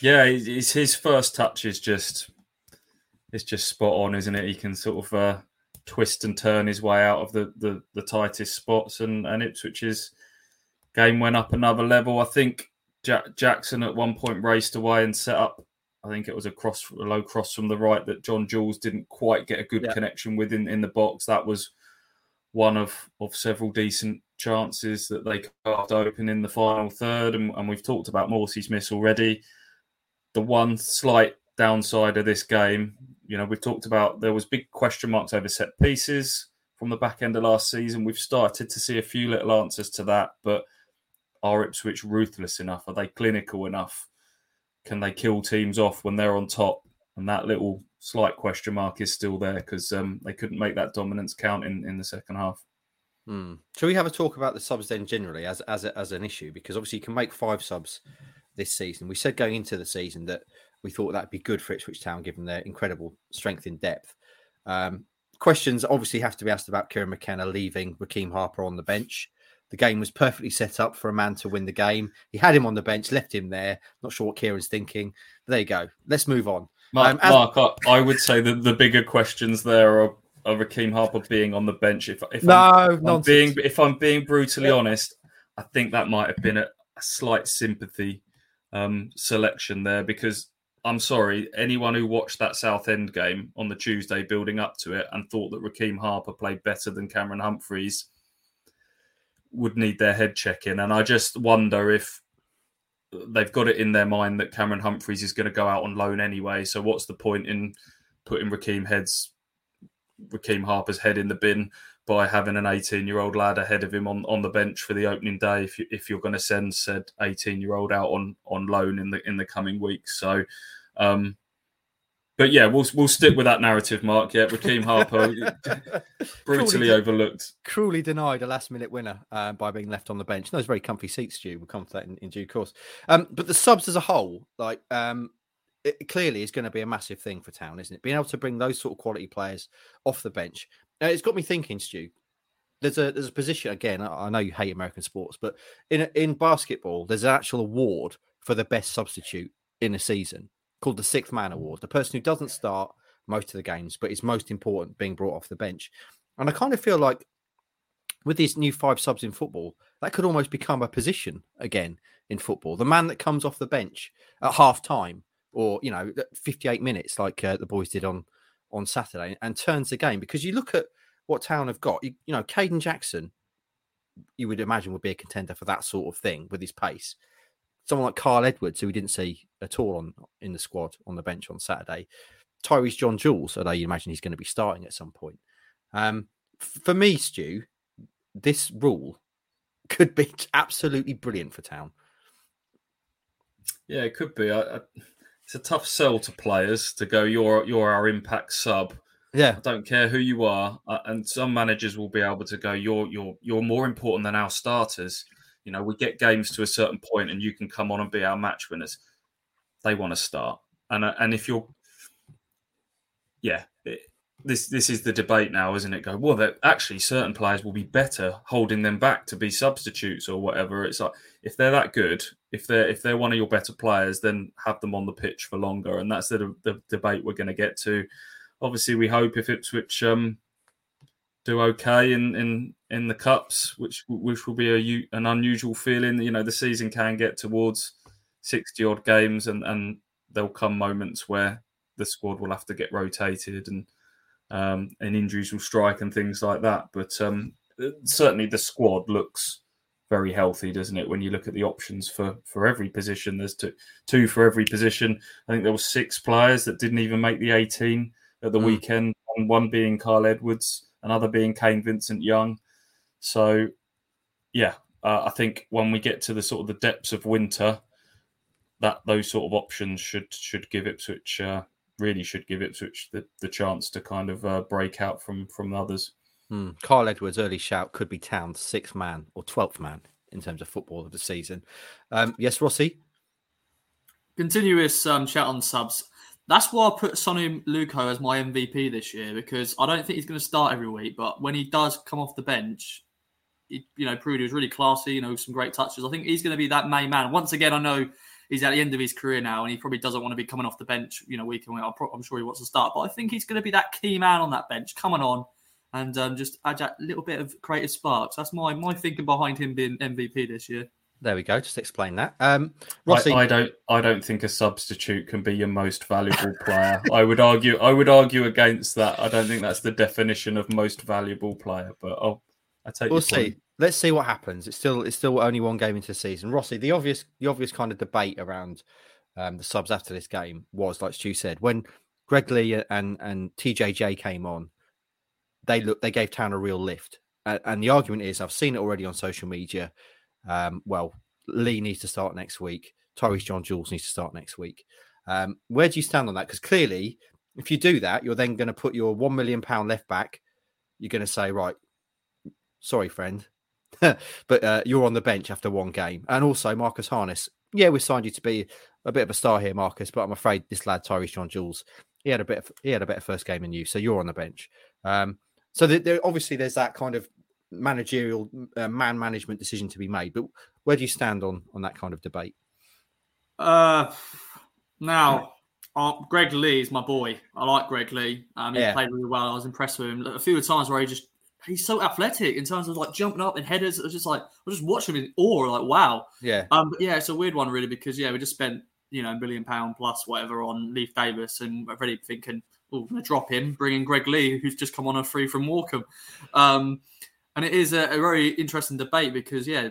yeah, it's his first touch is just it's just spot on, isn't it? He can sort of uh, twist and turn his way out of the, the, the tightest spots, and and Ipswich's game went up another level. I think Jack, Jackson at one point raced away and set up. I think it was a cross, a low cross from the right that John Jules didn't quite get a good yeah. connection with in, in the box. That was one of of several decent chances that they carved open in the final third, and, and we've talked about Morsy's miss already. The one slight downside of this game, you know, we've talked about there was big question marks over set pieces from the back end of last season. We've started to see a few little answers to that, but are Ipswich ruthless enough? Are they clinical enough? Can they kill teams off when they're on top? And that little slight question mark is still there because um, they couldn't make that dominance count in, in the second half. Hmm. Shall we have a talk about the subs then generally as as a, as an issue? Because obviously you can make five subs this season. We said going into the season that we thought that'd be good for Ipswich Town given their incredible strength in depth. Um, questions obviously have to be asked about Kieran McKenna leaving Rekeem Harper on the bench. The game was perfectly set up for a man to win the game. He had him on the bench, left him there. Not sure what Kieran's thinking. But there you go. Let's move on. Mark, um, as... Mark I, I, would say that the bigger questions there are, are Rekeem Harper being on the bench. If, if no, I'm, I'm being if I'm being brutally yeah. honest, I think that might have been a, a slight sympathy um, selection there because I'm sorry, anyone who watched that Southend game on the Tuesday building up to it and thought that Rekeem Harper played better than Cameron Humphreys would need their head checking. And I just wonder if they've got it in their mind that Cameron Humphreys is going to go out on loan anyway. So what's the point in putting Rekeem heads Rekeem Harper's head in the bin by having an 18 year old lad ahead of him on, on the bench for the opening day if, you, if you're going to send said 18 year old out on on loan in the in the coming weeks so um but yeah, we'll we'll stick with that narrative, Mark. Yeah, Rekeem Harper <laughs> brutally cruelly, overlooked, cruelly denied a last minute winner uh, by being left on the bench. Those very comfy seats, Stu. We'll come to that in, in due course. Um, but the subs as a whole, like um, it clearly is going to be a massive thing for Town, isn't it? Being able to bring those sort of quality players off the bench. Uh, it's got me thinking, Stu. There's a there's a position again. I, I know you hate American sports, but in in basketball, there's an actual award for the best substitute in a season called the Sixth Man Award. The person who doesn't start most of the games, but is most important being brought off the bench. And I kind of feel like with these new five subs in football, that could almost become a position again in football. The man that comes off the bench at half time or, you know, 58 minutes, like uh, the boys did on on Saturday, and turns the game. Because you look at what Town have got, you, you know, Kayden Jackson, you would imagine would be a contender for that sort of thing with his pace someone like Kyle Edwards, who we didn't see at all on in the squad on the bench on Saturday, Tyreece John-Jules, although you imagine he's going to be starting at some point. Um, for me, Stu, this rule <laughs> could be absolutely brilliant for Town. Yeah, it could be. I, I, it's a tough sell to players to go. You're you're our impact sub. Yeah, I don't care who you are, uh, and some managers will be able to go. You're you're you're more important than our starters. You know, we get games to a certain point, and you can come on and be our match winners. They want to start, and uh, and if you're, yeah, it, this this is the debate now, isn't it? Go well, that actually certain players will be better holding them back to be substitutes or whatever. It's like if they're that good, if they're if they're one of your better players, then have them on the pitch for longer, and that's the, the debate we're going to get to. Obviously, we hope if Ipswich um, do okay in in in the cups, which which will be a an unusual feeling. You know, the season can get towards sixty odd games, and and there'll come moments where the squad will have to get rotated and um, and injuries will strike and things like that. But um, certainly the squad looks very healthy, doesn't it? When you look at the options for for every position, there's two two for every position. I think there were six players that didn't even make the 18 at the mm. weekend, and one being Kyle Edwards another being Kane Vincent Young. So, yeah, uh, I think when we get to the sort of the depths of winter, that those sort of options should should give Ipswich uh, really should give Ipswich the, the chance to kind of uh, break out from from others. Hmm. Kyle Edwards' early shout could be Town's sixth man or twelfth man in terms of football of the season. Um, yes, Rossi. Continuous um, chat on subs. That's why I put Sone Aluko as my MVP this year because I don't think he's going to start every week, but when he does come off the bench, he, you know, proved he was really classy, you know, some great touches. I think he's going to be that main man. Once again, I know he's at the end of his career now and he probably doesn't want to be coming off the bench, you know, week and week. I'm sure he wants to start, but I think he's going to be that key man on that bench coming on and um, just add that little bit of creative sparks. That's my my thinking behind him being MVP this year. There we go. Just explain that. Um, Rossi... I, I, don't. I don't think a substitute can be your most valuable player. I would argue. I would argue against that. I don't think that's the definition of most valuable player. But I'll. I take. We'll see. Point. Let's see what happens. It's still. It's still only one game into the season. Rossi, the obvious. The obvious kind of debate around um, the subs after this game was, like Stu said, when Greg Leigh and and TJJ came on, they look. They gave Town a real lift. and the argument is, I've seen it already on social media um, well, Leigh needs to start next week. Tyreece John-Jules needs to start next week. Um, where do you stand on that? Because clearly, If you do that, you're then going to put your one million pound left back. You're going to say, right, sorry, friend, <laughs> but uh, you're on the bench after one game. And also, Marcus Harness, yeah, we signed you to be a bit of a star here, Marcus, but I'm afraid this lad Tyreece John-Jules, he had a bit, of, he had a better first game than you, so you're on the bench. Um, so obviously there's that kind of managerial uh, man management decision to be made. But where do you stand on on that kind of debate? Uh, now. Uh, Greg Leigh is my boy. I like Greg Leigh. Um, he yeah. played really well. I was impressed with him. A few times where he just he's so athletic in terms of like jumping up and headers. I was just like I was just watching him in awe, like wow. Yeah. Um. But yeah, it's a weird one really because yeah, we just spent you know a million pound plus whatever on Leif Davis, and already thinking, oh, we're gonna drop him, bring in Greg Leigh, who's just come on a free from Morecambe. Um. And it is a, a very interesting debate because yeah,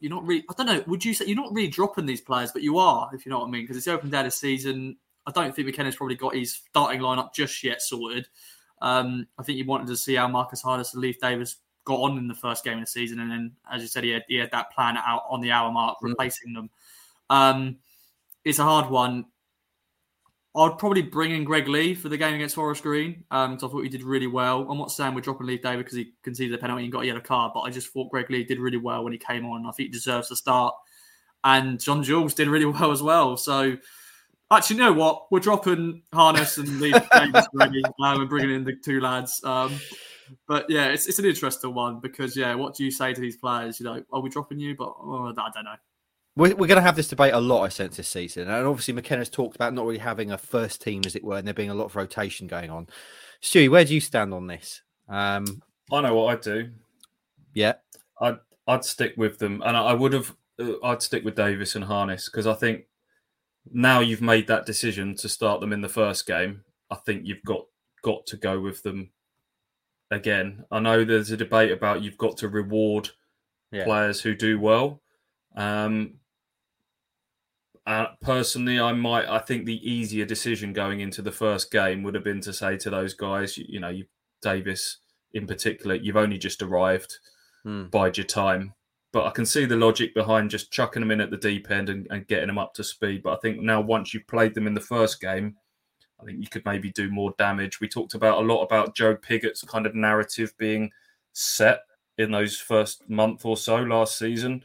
you're not really. I don't know. Would you say you're not really dropping these players, but you are, if you know what I mean? Because it's the open day of season. I don't think McKenna's probably got his starting lineup just yet sorted. Um, I think he wanted to see how Marcus Harness and Leif Davis got on in the first game of the season, and then, as you said, he had, he had that plan out on the hour mark, mm. replacing mm. them. Um, it's a hard one. I'd probably bring in Greg Leigh for the game against Forest Green because um, I thought he did really well. I'm not saying we're dropping Leif Davis because he conceded a penalty and got a yellow card, but I just thought Greg Leigh did really well when he came on. I think he deserves to start. And John-Jules did really <laughs> well as well. So Actually, you know what? We're dropping Harness and Leif Davis <laughs> ready. Um, we're bringing in the two lads. Um, but yeah, it's, it's an interesting one because yeah, what do you say to these players? You know, are we dropping you? But oh, I don't know. We're, we're going to have this debate a lot, I sense, this season. And obviously, McKenna's talked about not really having a first team, as it were, and there being a lot of rotation going on. Stewie, where do you stand on this? Um, I know what I'd do. Yeah. I'd, I'd stick with them. And I, I would have, uh, I'd stick with Davis and Harness because I think now you've made that decision to start them in the first game, I think you've got got to go with them again. I know there's a debate about you've got to reward yeah. players who do well. Um, uh, personally, I might. I think the easier decision going into the first game would have been to say to those guys, you, you know, you, Davis in particular, you've only just arrived. Hmm. Bide your time but I can see the logic behind just chucking them in at the deep end and, and, getting them up to speed. But I think now once you've played them in the first game, I think you could maybe do more damage. We talked about a lot about Joe Pigott's kind of narrative being set in those first month or so last season.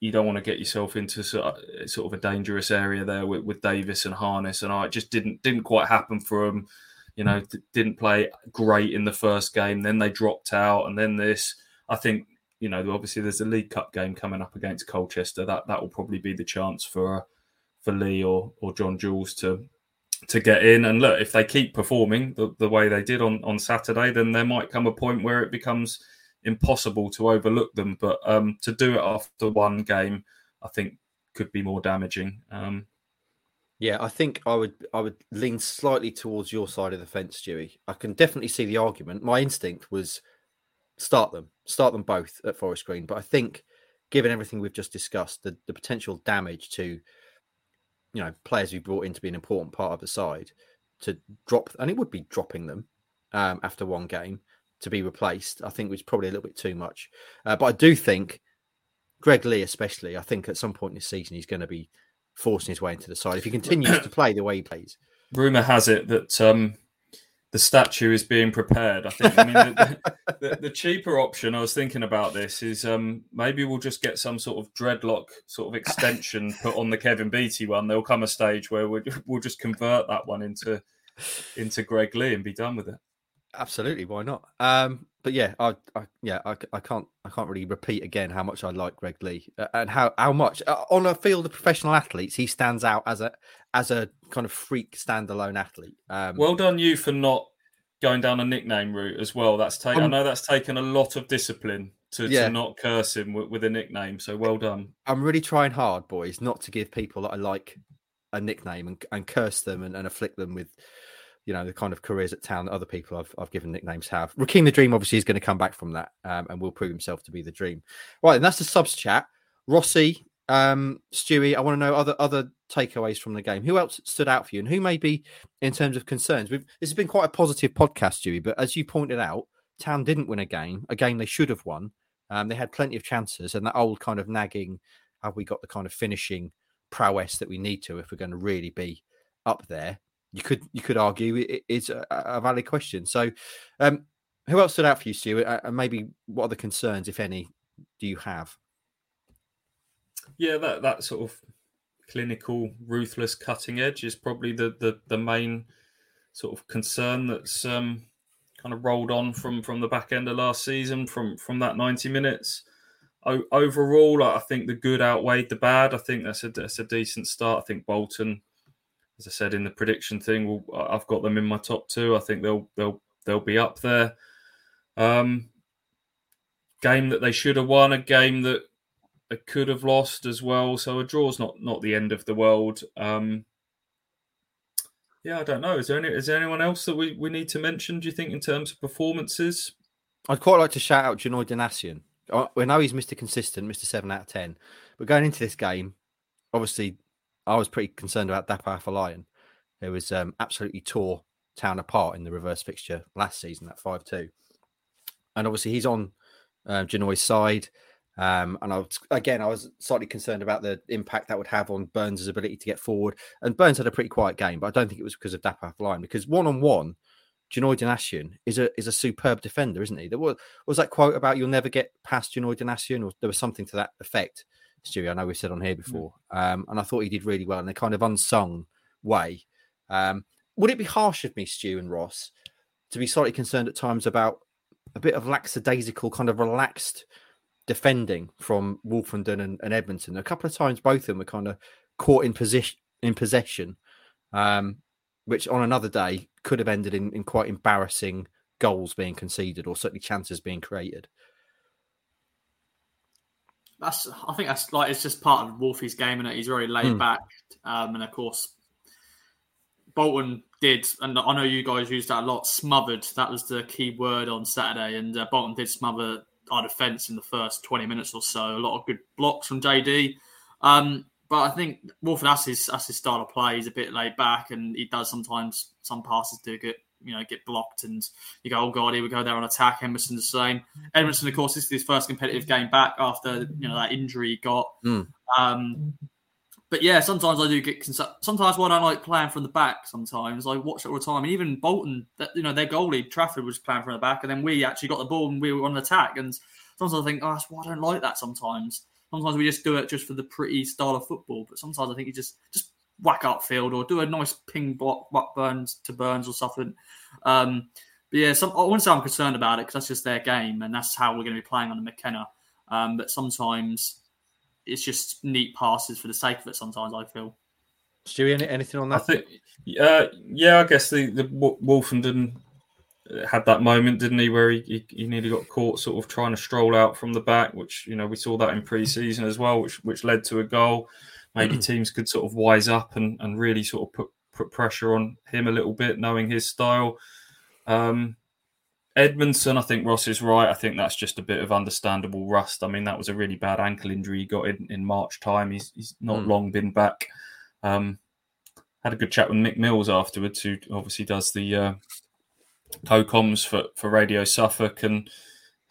You don't want to get yourself into uh, sort of, a dangerous area there with, with Davis and Harness, and I just didn't didn't quite happen for them. You know, didn't play great in the first game. Then they dropped out, and then this. I think you know, obviously there's a League Cup game coming up against Colchester. That that will probably be the chance for for Leigh or or John-Jules to to get in. And look, if they keep performing the, the way they did on on Saturday, then there might come a point where it becomes impossible to overlook them. But um, to do it after one game, I think could be more damaging. Um, yeah, I think I would I would lean slightly towards your side of the fence, Stewie. I can definitely see the argument. My instinct was start them, start them both at Forest Green. But I think, given everything we've just discussed, the, the potential damage to, you know, players we brought in to be an important part of the side, to drop, and it would be dropping them um, after one game to be replaced, I think was probably a little bit too much. Uh, but I do think Greg Leigh, especially, I think at some point in the season he's going to be forcing his way into the side if he continues to <clears throat> play the way he plays. Rumor has it that um, the statue is being prepared. I think. I mean, the, <laughs> the, the, cheaper option. I was thinking about this is um, maybe we'll just get some sort of dreadlock sort of extension <laughs> put on the Kevin Beattie one. There'll come a stage where we'll, <laughs> we'll just convert that one into into Greg Leigh and be done with it. Absolutely, why not? Um, but yeah, I, I yeah, I, I, can't, I can't really repeat again how much I like Greg Leigh uh, and how how much uh, on a field of professional athletes he stands out as a as a kind of freak standalone athlete. Um, well done you for not going down a nickname route as well. That's taken. Um, I know that's taken a lot of discipline to, yeah. to not curse him with, with, a nickname. So well done. I'm really trying hard, boys, not to give people that I like a nickname and, and curse them and, and afflict them with you know the kind of careers at town that other people I've, I've given nicknames have. Raheem the Dream obviously is going to come back from that um, and will prove himself to be the Dream. Right, and that's the subs chat. Rossi, um, Stewie, I want to know other other takeaways from the game. Who else stood out for you, and who maybe in terms of concerns? We've, this has been quite a positive podcast, Stewie. But as you pointed out, Town didn't win a game, a game they should have won. Um, they had plenty of chances, and that old kind of nagging, have we got the kind of finishing prowess that we need to if we're going to really be up there? You could you could argue it is a, valid question. So, um, who else stood out for you, Stuart? And maybe what other concerns, if any, do you have? Yeah, that that sort of clinical, ruthless cutting edge is probably the the, the main sort of concern that's um, kind of rolled on from from the back end of last season from from that 90 minutes o- overall i think the good outweighed the bad i think that's a, that's a decent start i think bolton as i said in the prediction thing well, i've got them in my top two i think they'll they'll they'll be up there um game that they should have won a game that they could have lost as well so a draw's not not the end of the world um yeah, I don't know. Is there any is there anyone else that we, we need to mention? Do you think in terms of performances? I'd quite like to shout out Janoi Donacien. We know he's Mr. Consistent, Mr. Seven out of ten. But going into this game, obviously, I was pretty concerned about Dapo Afolayan. It was um, absolutely tore town apart in the reverse fixture last season, that five two. And obviously, he's on uh, Janoi's side. Um, and I was, again, I was slightly concerned about the impact that would have on Burns' ability to get forward. And Burns had a pretty quiet game, but I don't think it was because of Dapo line because one on one, Janoi Donacien is a is a superb defender, isn't he? There was was that quote about you'll never get past Janoi Donacien, or there was something to that effect. Stewie, I know we've said on here before, um, and I thought he did really well in a kind of unsung way. Um, would it be harsh of me, Stu and Ross, to be slightly concerned at times about a bit of lackadaisical, kind of relaxed defending from Woolfenden and, and, Edmundson. A couple of times, both of them were kind of caught in position in possession, um, which on another day could have ended in, in quite embarrassing goals being conceded or certainly chances being created. That's I think that's like it's just part of Wolfie's game, and he's very laid mm. back, um, and of course Bolton did, and I know you guys used that a lot. Smothered that was the key word on Saturday, and uh, Bolton did smother our defence in the first 20 minutes or so. A lot of good blocks from JD. Um, but I think Wolford, that's his, that's his style of play. He's a bit laid back and he does sometimes, some passes do get, you know, get blocked and you go, oh God, here we go there on attack. Edmundson the same. Edmundson, of course, this is his first competitive game back after, you know, that injury he got. Mm. Um, but yeah, sometimes I do get. Sometimes why I don't like playing from the back. Sometimes I watch it all the time, and even Bolton, that you know, their goalie Trafford was playing from the back, and then we actually got the ball and we were on an attack. And sometimes I think, oh, that's why I don't like that. Sometimes, sometimes we just do it just for the pretty style of football. But sometimes I think you just just whack up field or do a nice ping block, block Burns to Burns or something. Um, but yeah, some, I wouldn't say I'm concerned about it because that's just their game and that's how we're going to be playing on the McKenna. Um, but sometimes it's just neat passes for the sake of it. Sometimes I feel. Stewie, any, anything on that? I think, uh, yeah, I guess the the Woolfenden had that moment, didn't he, where he, he, he nearly got caught sort of trying to stroll out from the back, which you know we saw that in pre-season as well, which which led to a goal. Maybe <clears throat> teams could sort of wise up and, and really sort of put put pressure on him a little bit, knowing his style. Um, Edmundson, I think Ross is right. I think that's just a bit of understandable rust. I mean, that was a really bad ankle injury he got in, in March time. He's, he's not mm. long been back. Um, had a good chat with Mick Mills afterwards, who obviously does the uh, co-coms for, for Radio Suffolk. And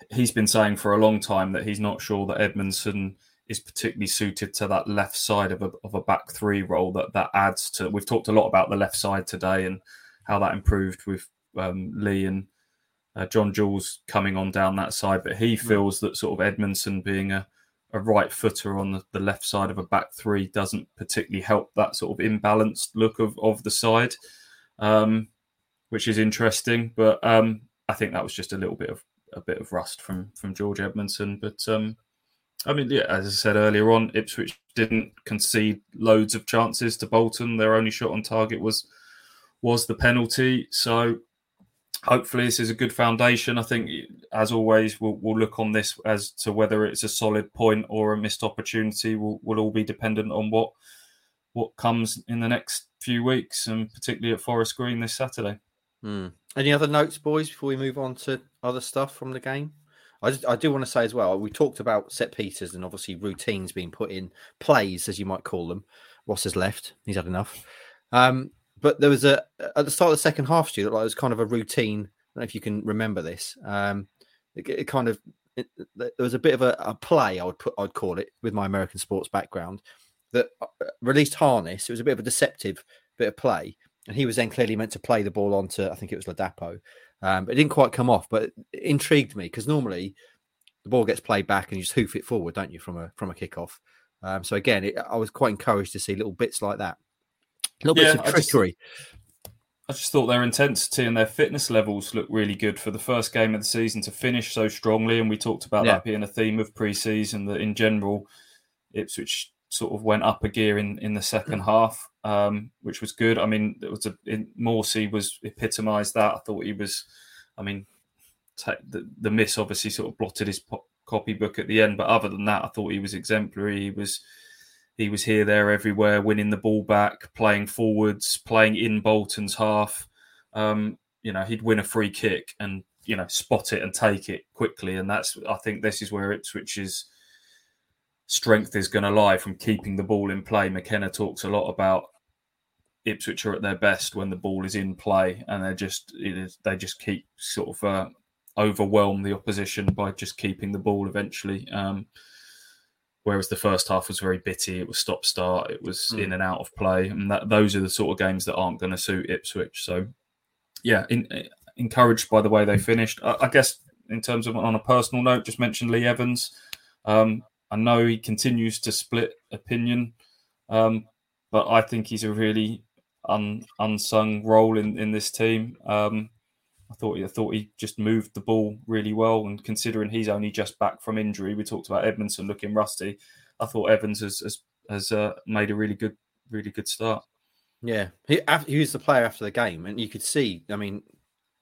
he's been saying for a long time that he's not sure that Edmundson is particularly suited to that left side of a, of a back three role that that adds to. We've talked a lot about the left side today and how that improved with um, Leigh and uh, John Jules coming on down that side, but he feels that sort of Edmundson being a, a right footer on the, the, left side of a back three doesn't particularly help that sort of imbalanced look of, of the side, um, which is interesting. But um, I think that was just a little bit of a bit of rust from from George Edmundson. But um, I mean, yeah, as I said earlier on, Ipswich didn't concede loads of chances to Bolton. Their only shot on target was was the penalty. So hopefully this is a good foundation. I think, as always, we'll, we'll look on this as to whether it's a solid point or a missed opportunity. Will will all be dependent on what what comes in the next few weeks, and particularly at Forest Green this Saturday. Hmm. Any other notes, boys, before we move on to other stuff from the game? I, I do want to say as well, we talked about set pieces and obviously routines being put in plays, as you might call them. Ross has left; he's had enough. Um, but there was a at the start of the second half, Stu, like it was kind of a routine. I don't know if you can remember this. Um, it, it kind of it, there was a bit of a, a, play I would put I'd call it with my American sports background that uh, released harness. It was a bit of a deceptive bit of play, and he was then clearly meant to play the ball onto I think it was Ladapo. Um, it didn't quite come off, but it intrigued me because normally the ball gets played back and you just hoof it forward, don't you, from a from a kickoff? Um, so again, it, I was quite encouraged to see little bits like that, little yeah, bits of trickery. I just thought their intensity and their fitness levels looked really good for the first game of the season to finish so strongly. And we talked about yeah. that being a theme of pre-season that in general, Ipswich sort of went up a gear in, in the second half, um, which was good. I mean, it was a in, Morsy was epitomised that. I thought he was. I mean, t- the, the miss obviously sort of blotted his po- copybook at the end, but other than that, I thought he was exemplary. He was he was here, there, everywhere, winning the ball back, playing forwards, playing in Bolton's half. Um, you know, he'd win a free kick and you know spot it and take it quickly, and that's I think this is where Ipswich's strength is going to lie from keeping the ball in play. McKenna talks a lot about Ipswich are at their best when the ball is in play, and they just they just keep sort of uh, overwhelm the opposition by just keeping the ball eventually. Um, whereas the first half was very bitty. It was stop start. It was mm. in and out of play, and that those are the sort of games that aren't going to suit Ipswich. So, yeah, in, encouraged by the way they finished. I, I, guess in terms of on a personal note, just mentioned Lee Evans. Um, I know he continues to split opinion, um, but I think he's a really un, unsung role in in this team. Um, I thought I thought he just moved the ball really well, and considering he's only just back from injury, we talked about Edmundson looking rusty. I thought Evans has has, has uh, made a really good really good start. Yeah, he he was the player after the game, and you could see. I mean,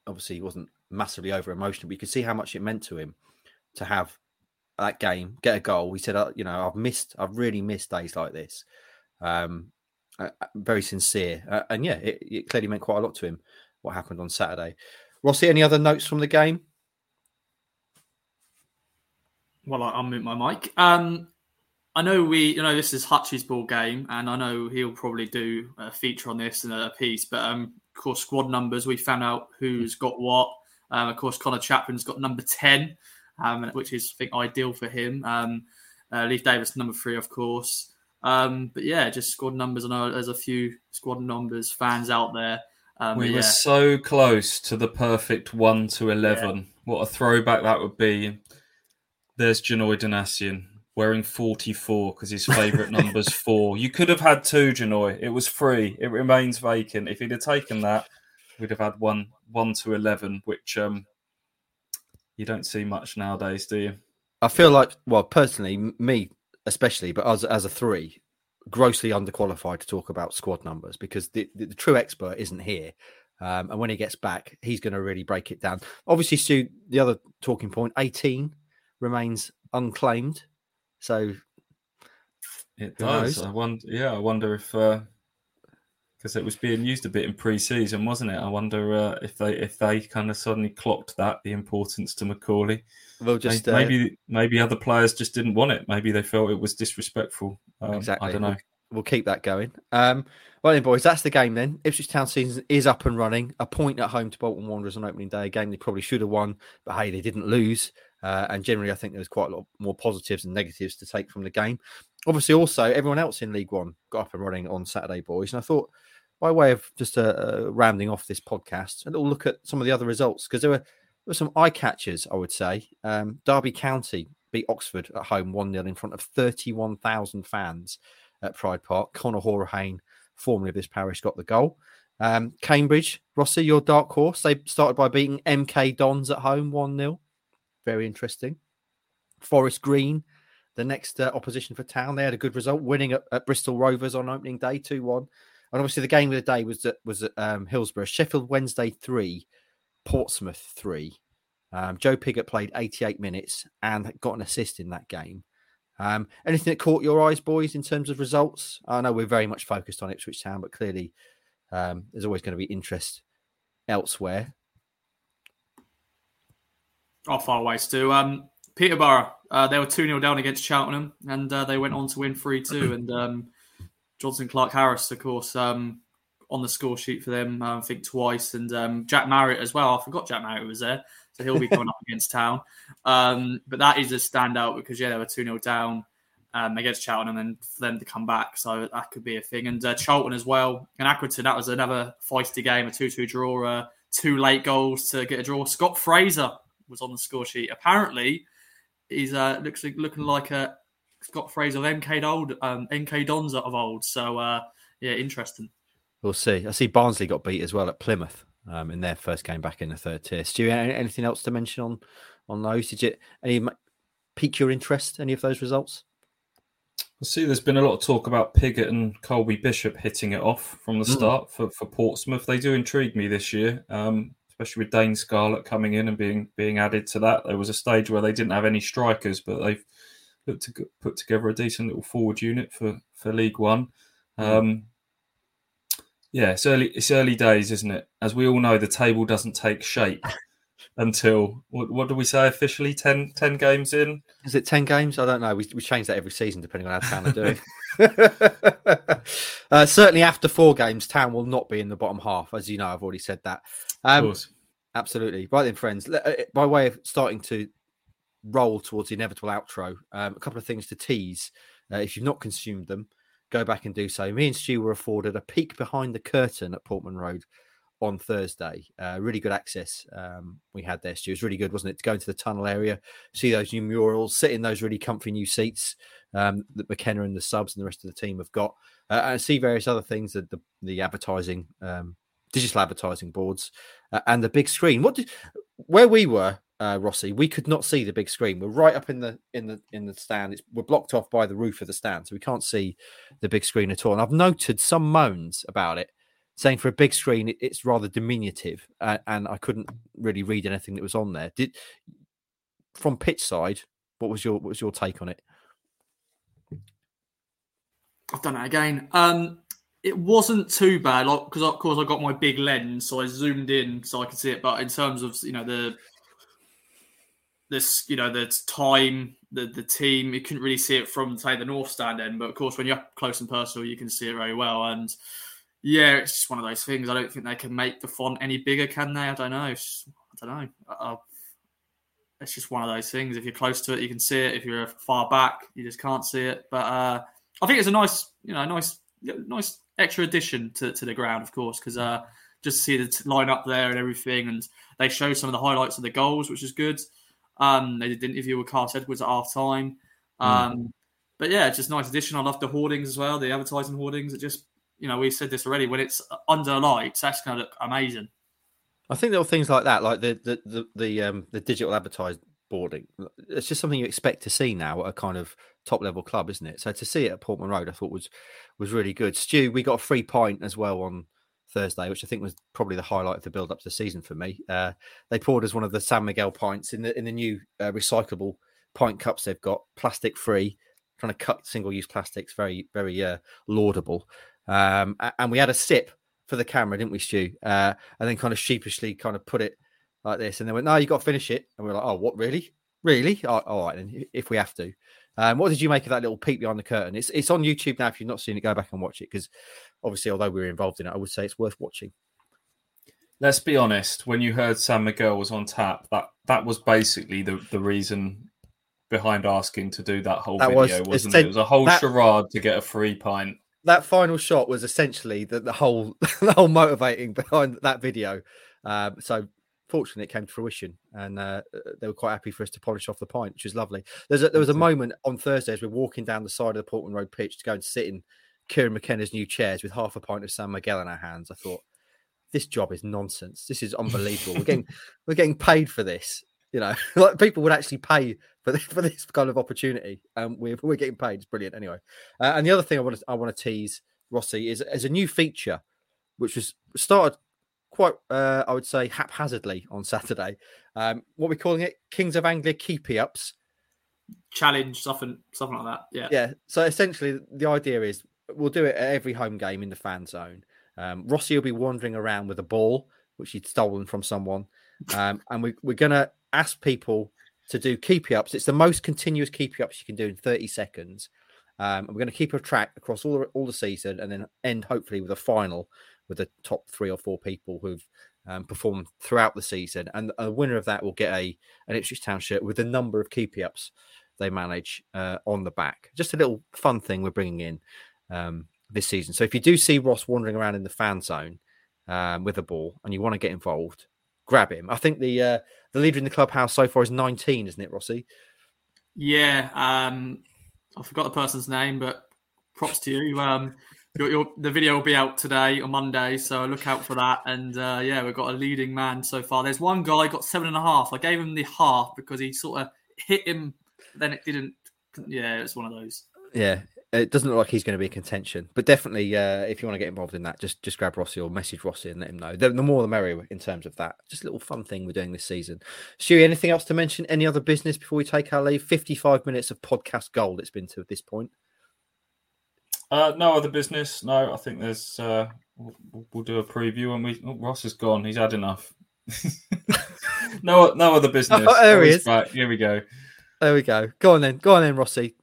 obviously he wasn't massively over emotional, but you could see how much it meant to him to have that game, get a goal. He said, uh, "You know, I've missed, I've really missed days like this." Um, uh, very sincere, uh, and yeah, it, it clearly meant quite a lot to him. What happened on Saturday? Rossi, any other notes from the game? Well, I'll mute my mic. Um, I know we, you know, this is Hutch's ball game, and I know he'll probably do a feature on this and a piece. But um, of course, squad numbers, we found out who's got what. Um, of course, Conor Chaplin's got number ten, um, which is I think ideal for him. Um, uh, Leif Davis number three, of course. Um, but yeah, just squad numbers. I know there's a few squad numbers fans out there um, we were so close to the perfect one to eleven. Yeah. What a throwback that would be! There's Janoi Donacien wearing 44 because his favourite number's <laughs> four. You could have had two, Janoi. It was free. It remains vacant. If he'd have taken that, we'd have had one one to eleven, which um you don't see much nowadays, do you? I feel like, well, personally, me especially, but as as a three, grossly underqualified to talk about squad numbers because the, the, the true expert isn't here. Um, and when he gets back, he's going to really break it down. Obviously, Stu, the other talking point 18 remains unclaimed. So it does. I wonder, yeah, I wonder if uh, because it was being used a bit in pre-season, wasn't it? I wonder uh, if they if they kind of suddenly clocked that the importance to McCauley. Well, just maybe uh, maybe other players just didn't want it. Maybe they felt it was disrespectful. Um, exactly. I don't know. We'll, we'll keep that going. Um, well, then, boys, that's the game. Then Ipswich Town season is up and running. A point at home to Bolton Wanderers on opening day. A game they probably should have won, but hey, they didn't lose. Uh, and generally, I think there was quite a lot more positives and negatives to take from the game. Obviously, also everyone else in League One got up and running on Saturday, boys. And I thought by way of just a, a rounding off this podcast, a little look at some of the other results because there were there were some eye catchers, I would say. Um, Derby County beat Oxford at home 1 0 in front of 31,000 fans at Pride Park. Conor Hourihane, formerly of this parish, got the goal. Um, Cambridge, Rossi, your dark horse, they started by beating MK Dons at home 1 0. Very interesting. Forest Green, the next uh, opposition for town, they had a good result, winning at, at Bristol Rovers on opening day 2 1. And obviously, the game of the day was at, was at um, Hillsborough. Sheffield Wednesday three, Portsmouth three. Um, Joe Pigott played 88 minutes and got an assist in that game. Um, anything that caught your eyes, boys, in terms of results? I know we're very much focused on Ipswich Town, but clearly um, there's always going to be interest elsewhere. I'll far away, Stu. Um, Peterborough, uh, they were 2 0 down against Cheltenham and uh, they went on to win 3 2. And um, Jonson Clarke-Harris, of course, um, on the score sheet for them, I think twice, and um, Jack Marriott as well. I forgot Jack Marriott was there, so he'll be coming up <laughs> against Town. Um, but that is a standout because yeah, they were two 0 down. um, against Cheltenham and then for them to come back. So that could be a thing. And uh, Charlton as well. And Accrington, that was another feisty game, a 2 2 draw, uh, two late goals to get a draw. Scott Fraser was on the score sheet. Apparently, he's uh, looks looking like a Scott Fraser of MK old um, MK Dons of old. So uh, yeah, interesting. We'll see. I see Barnsley got beat as well at Plymouth um, in their first game back in the third tier. Stu, anything else to mention on on those? Did it any pique your interest? Any of those results? I see there's been a lot of talk about Pigott and Colby Bishop hitting it off from the hmm. start mm. for, for Portsmouth. They do intrigue me this year, um, especially with Dane Scarlett coming in and being being added to that. There was a stage where they didn't have any strikers, but they've put, to, put together a decent little forward unit for, for League One. Mm. Um, yeah, it's early. It's early days, isn't it? As we all know, the table doesn't take shape <laughs> until what, what do we say officially? 10, 10 games in? Is it ten games? I don't know. We we change that every season depending on how Town are doing. <laughs> <laughs> uh, certainly, after four games, Town will not be in the bottom half, as you know. I've already said that. Um, absolutely. Right then, friends. Uh, by way of starting to roll towards the inevitable outro, um, a couple of things to tease. Uh, if you've not consumed them, go back and do so. Me and Stu were afforded a peek behind the curtain at Portman Road on Thursday. Uh, really good access um, we had there, Stu. It was really good, wasn't it? To go into the tunnel area, see those new murals, sit in those really comfy new seats um, that McKenna and the subs and the rest of the team have got, uh, and see various other things that the, the advertising, um, digital advertising boards, uh, and the big screen. What did where we were? Uh, Rossi, we could not see the big screen. We're right up in the in the in the stand. It's, we're blocked off by the roof of the stand, so we can't see the big screen at all. And I've noted some moans about it saying for a big screen it, it's rather diminutive, uh, and I couldn't really read anything that was on there. Did from pitch side, what was your what was your take on it? I've done it again. Um, it wasn't too bad, like because of course I got my big lens, so I zoomed in so I could see it. But in terms of you know the this you know the time the the team you couldn't really see it from say the north stand end but of course when you're close and personal you can see it very well and yeah, it's just one of those things. I don't think they can make the font any bigger, can they? I don't know. I don't know. It's just one of those things. If you're close to it, you can see it. If you're far back, you just can't see it. But uh, I think it's a nice, you know, nice, nice extra addition to, to the ground, of course, because uh, just to see the line up there and everything, and they show some of the highlights of the goals, which is good. Um, they did an interview with Kyle Edwards at half time. Hmm. Um, mm. But yeah, it's just a nice addition. I love the hoardings as well, the advertising hoardings. It just you know, we said this already. When it's under lights, that's going to look amazing. I think there are things like that, like the the the the, um, the digital advertised boarding. It's just something you expect to see now at a kind of top level club, isn't it? So to see it at Portman Road, I thought was was really good. Stu, we got a free pint as well on Thursday, which I think was probably the highlight of the build up to the season for me. Uh, they poured us one of the San Miguel pints in the in the new uh, recyclable pint cups they've got, plastic free. Trying to cut single use plastics, very very uh, laudable. Um, and we had a sip for the camera, didn't we, Stu? Uh, and then kind of sheepishly kind of put it like this. And then went, no, you got to finish it. And we are like, oh, what, really? Really? All right, then, if we have to. Um, what did you make of that little peek behind the curtain? It's it's on YouTube now. If you've not seen it, go back and watch it because obviously, although we were involved in it, I would say it's worth watching. Let's be honest. When you heard San Miguel was on tap, that that was basically the the reason behind asking to do that whole that video, was, wasn't it? It was a whole that, charade to get a free pint that final shot was essentially the, the whole <laughs> the whole motivating behind that video. Um, so fortunately, it came to fruition, and uh, they were quite happy for us to polish off the pint, which was lovely. There's a, there was a moment on Thursday as we're walking down the side of the Portman Road pitch to go and sit in Kieran McKenna's new chairs with half a pint of San Miguel in our hands. I thought this job is nonsense. This is unbelievable. we're getting <laughs> we're getting paid for this. You know, <laughs> like people would actually pay for this, for this kind of opportunity. Um, we're, we're getting paid. It's brilliant. Anyway, uh, and the other thing I want to I want to tease Rossi is as a new feature, which was started quite uh, I would say haphazardly on Saturday. Um, what we're calling it, Kings of Anglia keepy ups challenge, something something like that. Yeah, yeah. So essentially, the idea is we'll do it at every home game in the fan zone. Um, Rossi will be wandering around with a ball which he'd stolen from someone, um, <laughs> and we, we're going to ask people to do keepy ups. It's the most continuous keepy ups you can do in 30 seconds. Um, we're going to keep a track across all the, all the season and then end hopefully with a final with the top three or four people who've um, performed throughout the season. And a winner of that will get a an Ipswich Town shirt with the number of keepy ups they manage uh, on the back. Just a little fun thing we're bringing in um, this season. So if you do see Ross wandering around in the fan zone um, with a ball and you want to get involved, grab him. I think the uh, the leader in the clubhouse so far is 19, isn't it, Rossi? Yeah, um, I forgot the person's name, but props to you. Um, your, the video will be out today on Monday, so look out for that. And uh, yeah, we've got a leading man so far. There's one guy got seven and a half. I gave him the half because he sort of hit him, then it didn't. Yeah, it's one of those. Yeah, it doesn't look like he's going to be a contention, but definitely, uh, if you want to get involved in that, just just grab Rossi or message Rossi and let him know. The, the more the merrier in terms of that. Just a little fun thing we're doing this season. Stewie, anything else to mention? Any other business before we take our leave? Fifty-five minutes of podcast gold it's been to at this point. Uh, no other business. No, I think there's. Uh, we'll, we'll do a preview and we. Oh, Ross is gone. He's had enough. <laughs> no, no other business. <laughs> Oh, there he is. Back. Here we go. There we go. Go on then. Go on then, Rossi.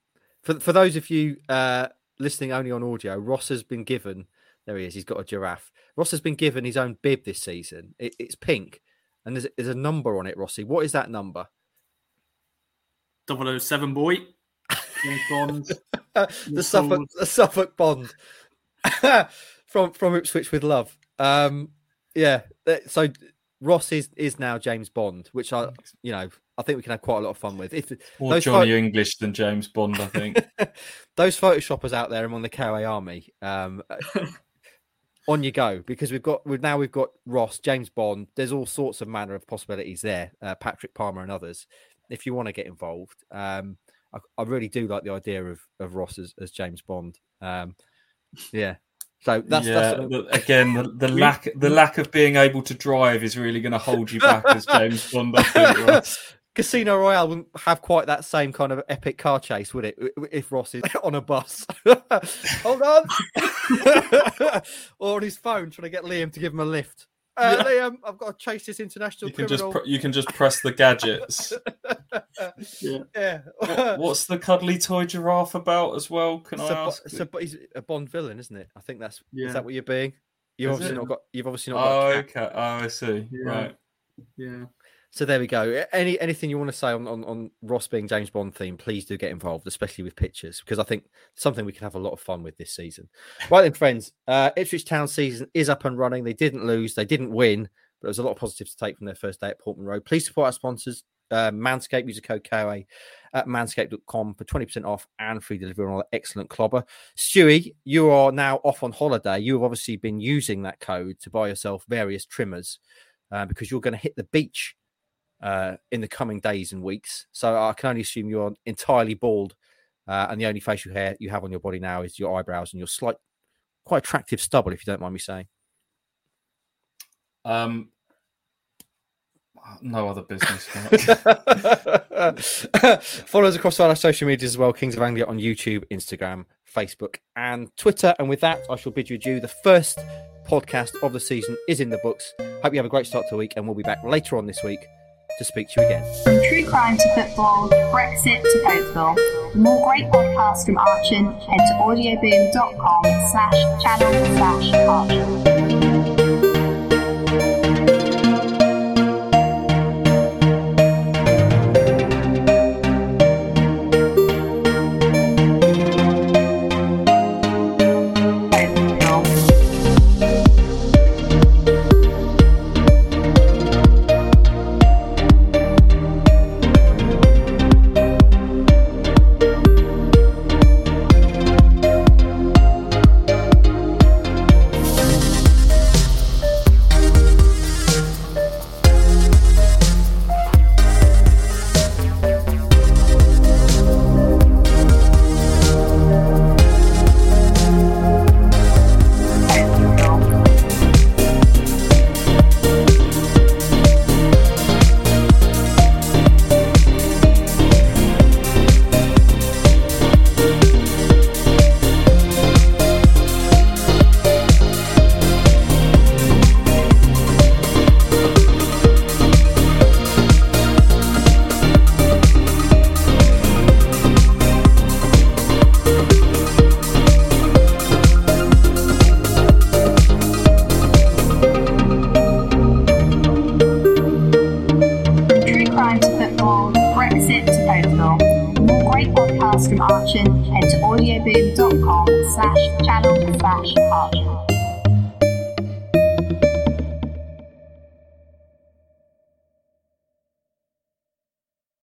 For for those of you uh, listening only on audio, Ross has been given. There he is. He's got a giraffe. Ross has been given his own bib this season. It, it's pink, and there's there's a number on it. Rossi, what is that number? 007 boy. Bond. <laughs> the Suffolk, the Suffolk Bond <laughs> from from Ipswich with love. Um, yeah. So Ross is is now James Bond, which I you know I think we can have quite a lot of fun with. If more Johnny pho- English than James Bond, I think. <laughs> those photoshoppers out there among the KOA army, um, on you go because we've got we've now we've got Ross, James Bond. There's all sorts of manner of possibilities there. Uh, Patrick Palmer and others. If you want to get involved, um, I, I, really do like the idea of, of Ross as, as James Bond. Um, yeah. So that's, yeah, that's again the, the <laughs> lack the lack of being able to drive is really going to hold you back as James Bond. I think, <laughs> Casino Royale wouldn't have quite that same kind of epic car chase, would it? If Ross is <laughs> on a bus, hold on, or on his phone trying to get Liam to give him a lift. Uh, yeah. Liam, I've got to chase this international you criminal. Can just pr- you can just press the gadgets. <laughs> yeah. yeah. What, what's the cuddly toy giraffe about as well? Can I ask? It's a, he's a Bond villain, isn't it? I think that's. Yeah. Is that what you're being? You've is obviously it? not got. You've obviously not. Oh, okay. Oh, I see. Yeah. Right. Yeah. So there we go. Any anything you want to say on, on, on Ross being James Bond theme, please do get involved, especially with pictures, because I think something we can have a lot of fun with this season. Right then, friends, uh, Ipswich Town season is up and running. They didn't lose, they didn't win, but there was a lot of positives to take from their first day at Portman Road. Please support our sponsors, uh, Manscaped. Use the code KOA at manscaped.com for 20% off and free delivery on all excellent clobber. Stewie, you are now off on holiday. You have obviously been using that code to buy yourself various trimmers uh, because you're going to hit the beach uh, in the coming days and weeks. So I can only assume you're entirely bald, uh, and the only facial hair you have on your body now is your eyebrows and your slight, quite attractive stubble, if you don't mind me saying. Um, no other business. <laughs> Follow us across all our social medias as well Kings of Anglia on YouTube, Instagram, Facebook, and Twitter. And with that, I shall bid you adieu. The first podcast of the season is in the books. Hope you have a great start to the week, and we'll be back later on this week to speak to you again. From true crime to football, Brexit to Codeville. For more great podcasts from Archant, head to audioboom.com slash channel slash Archant.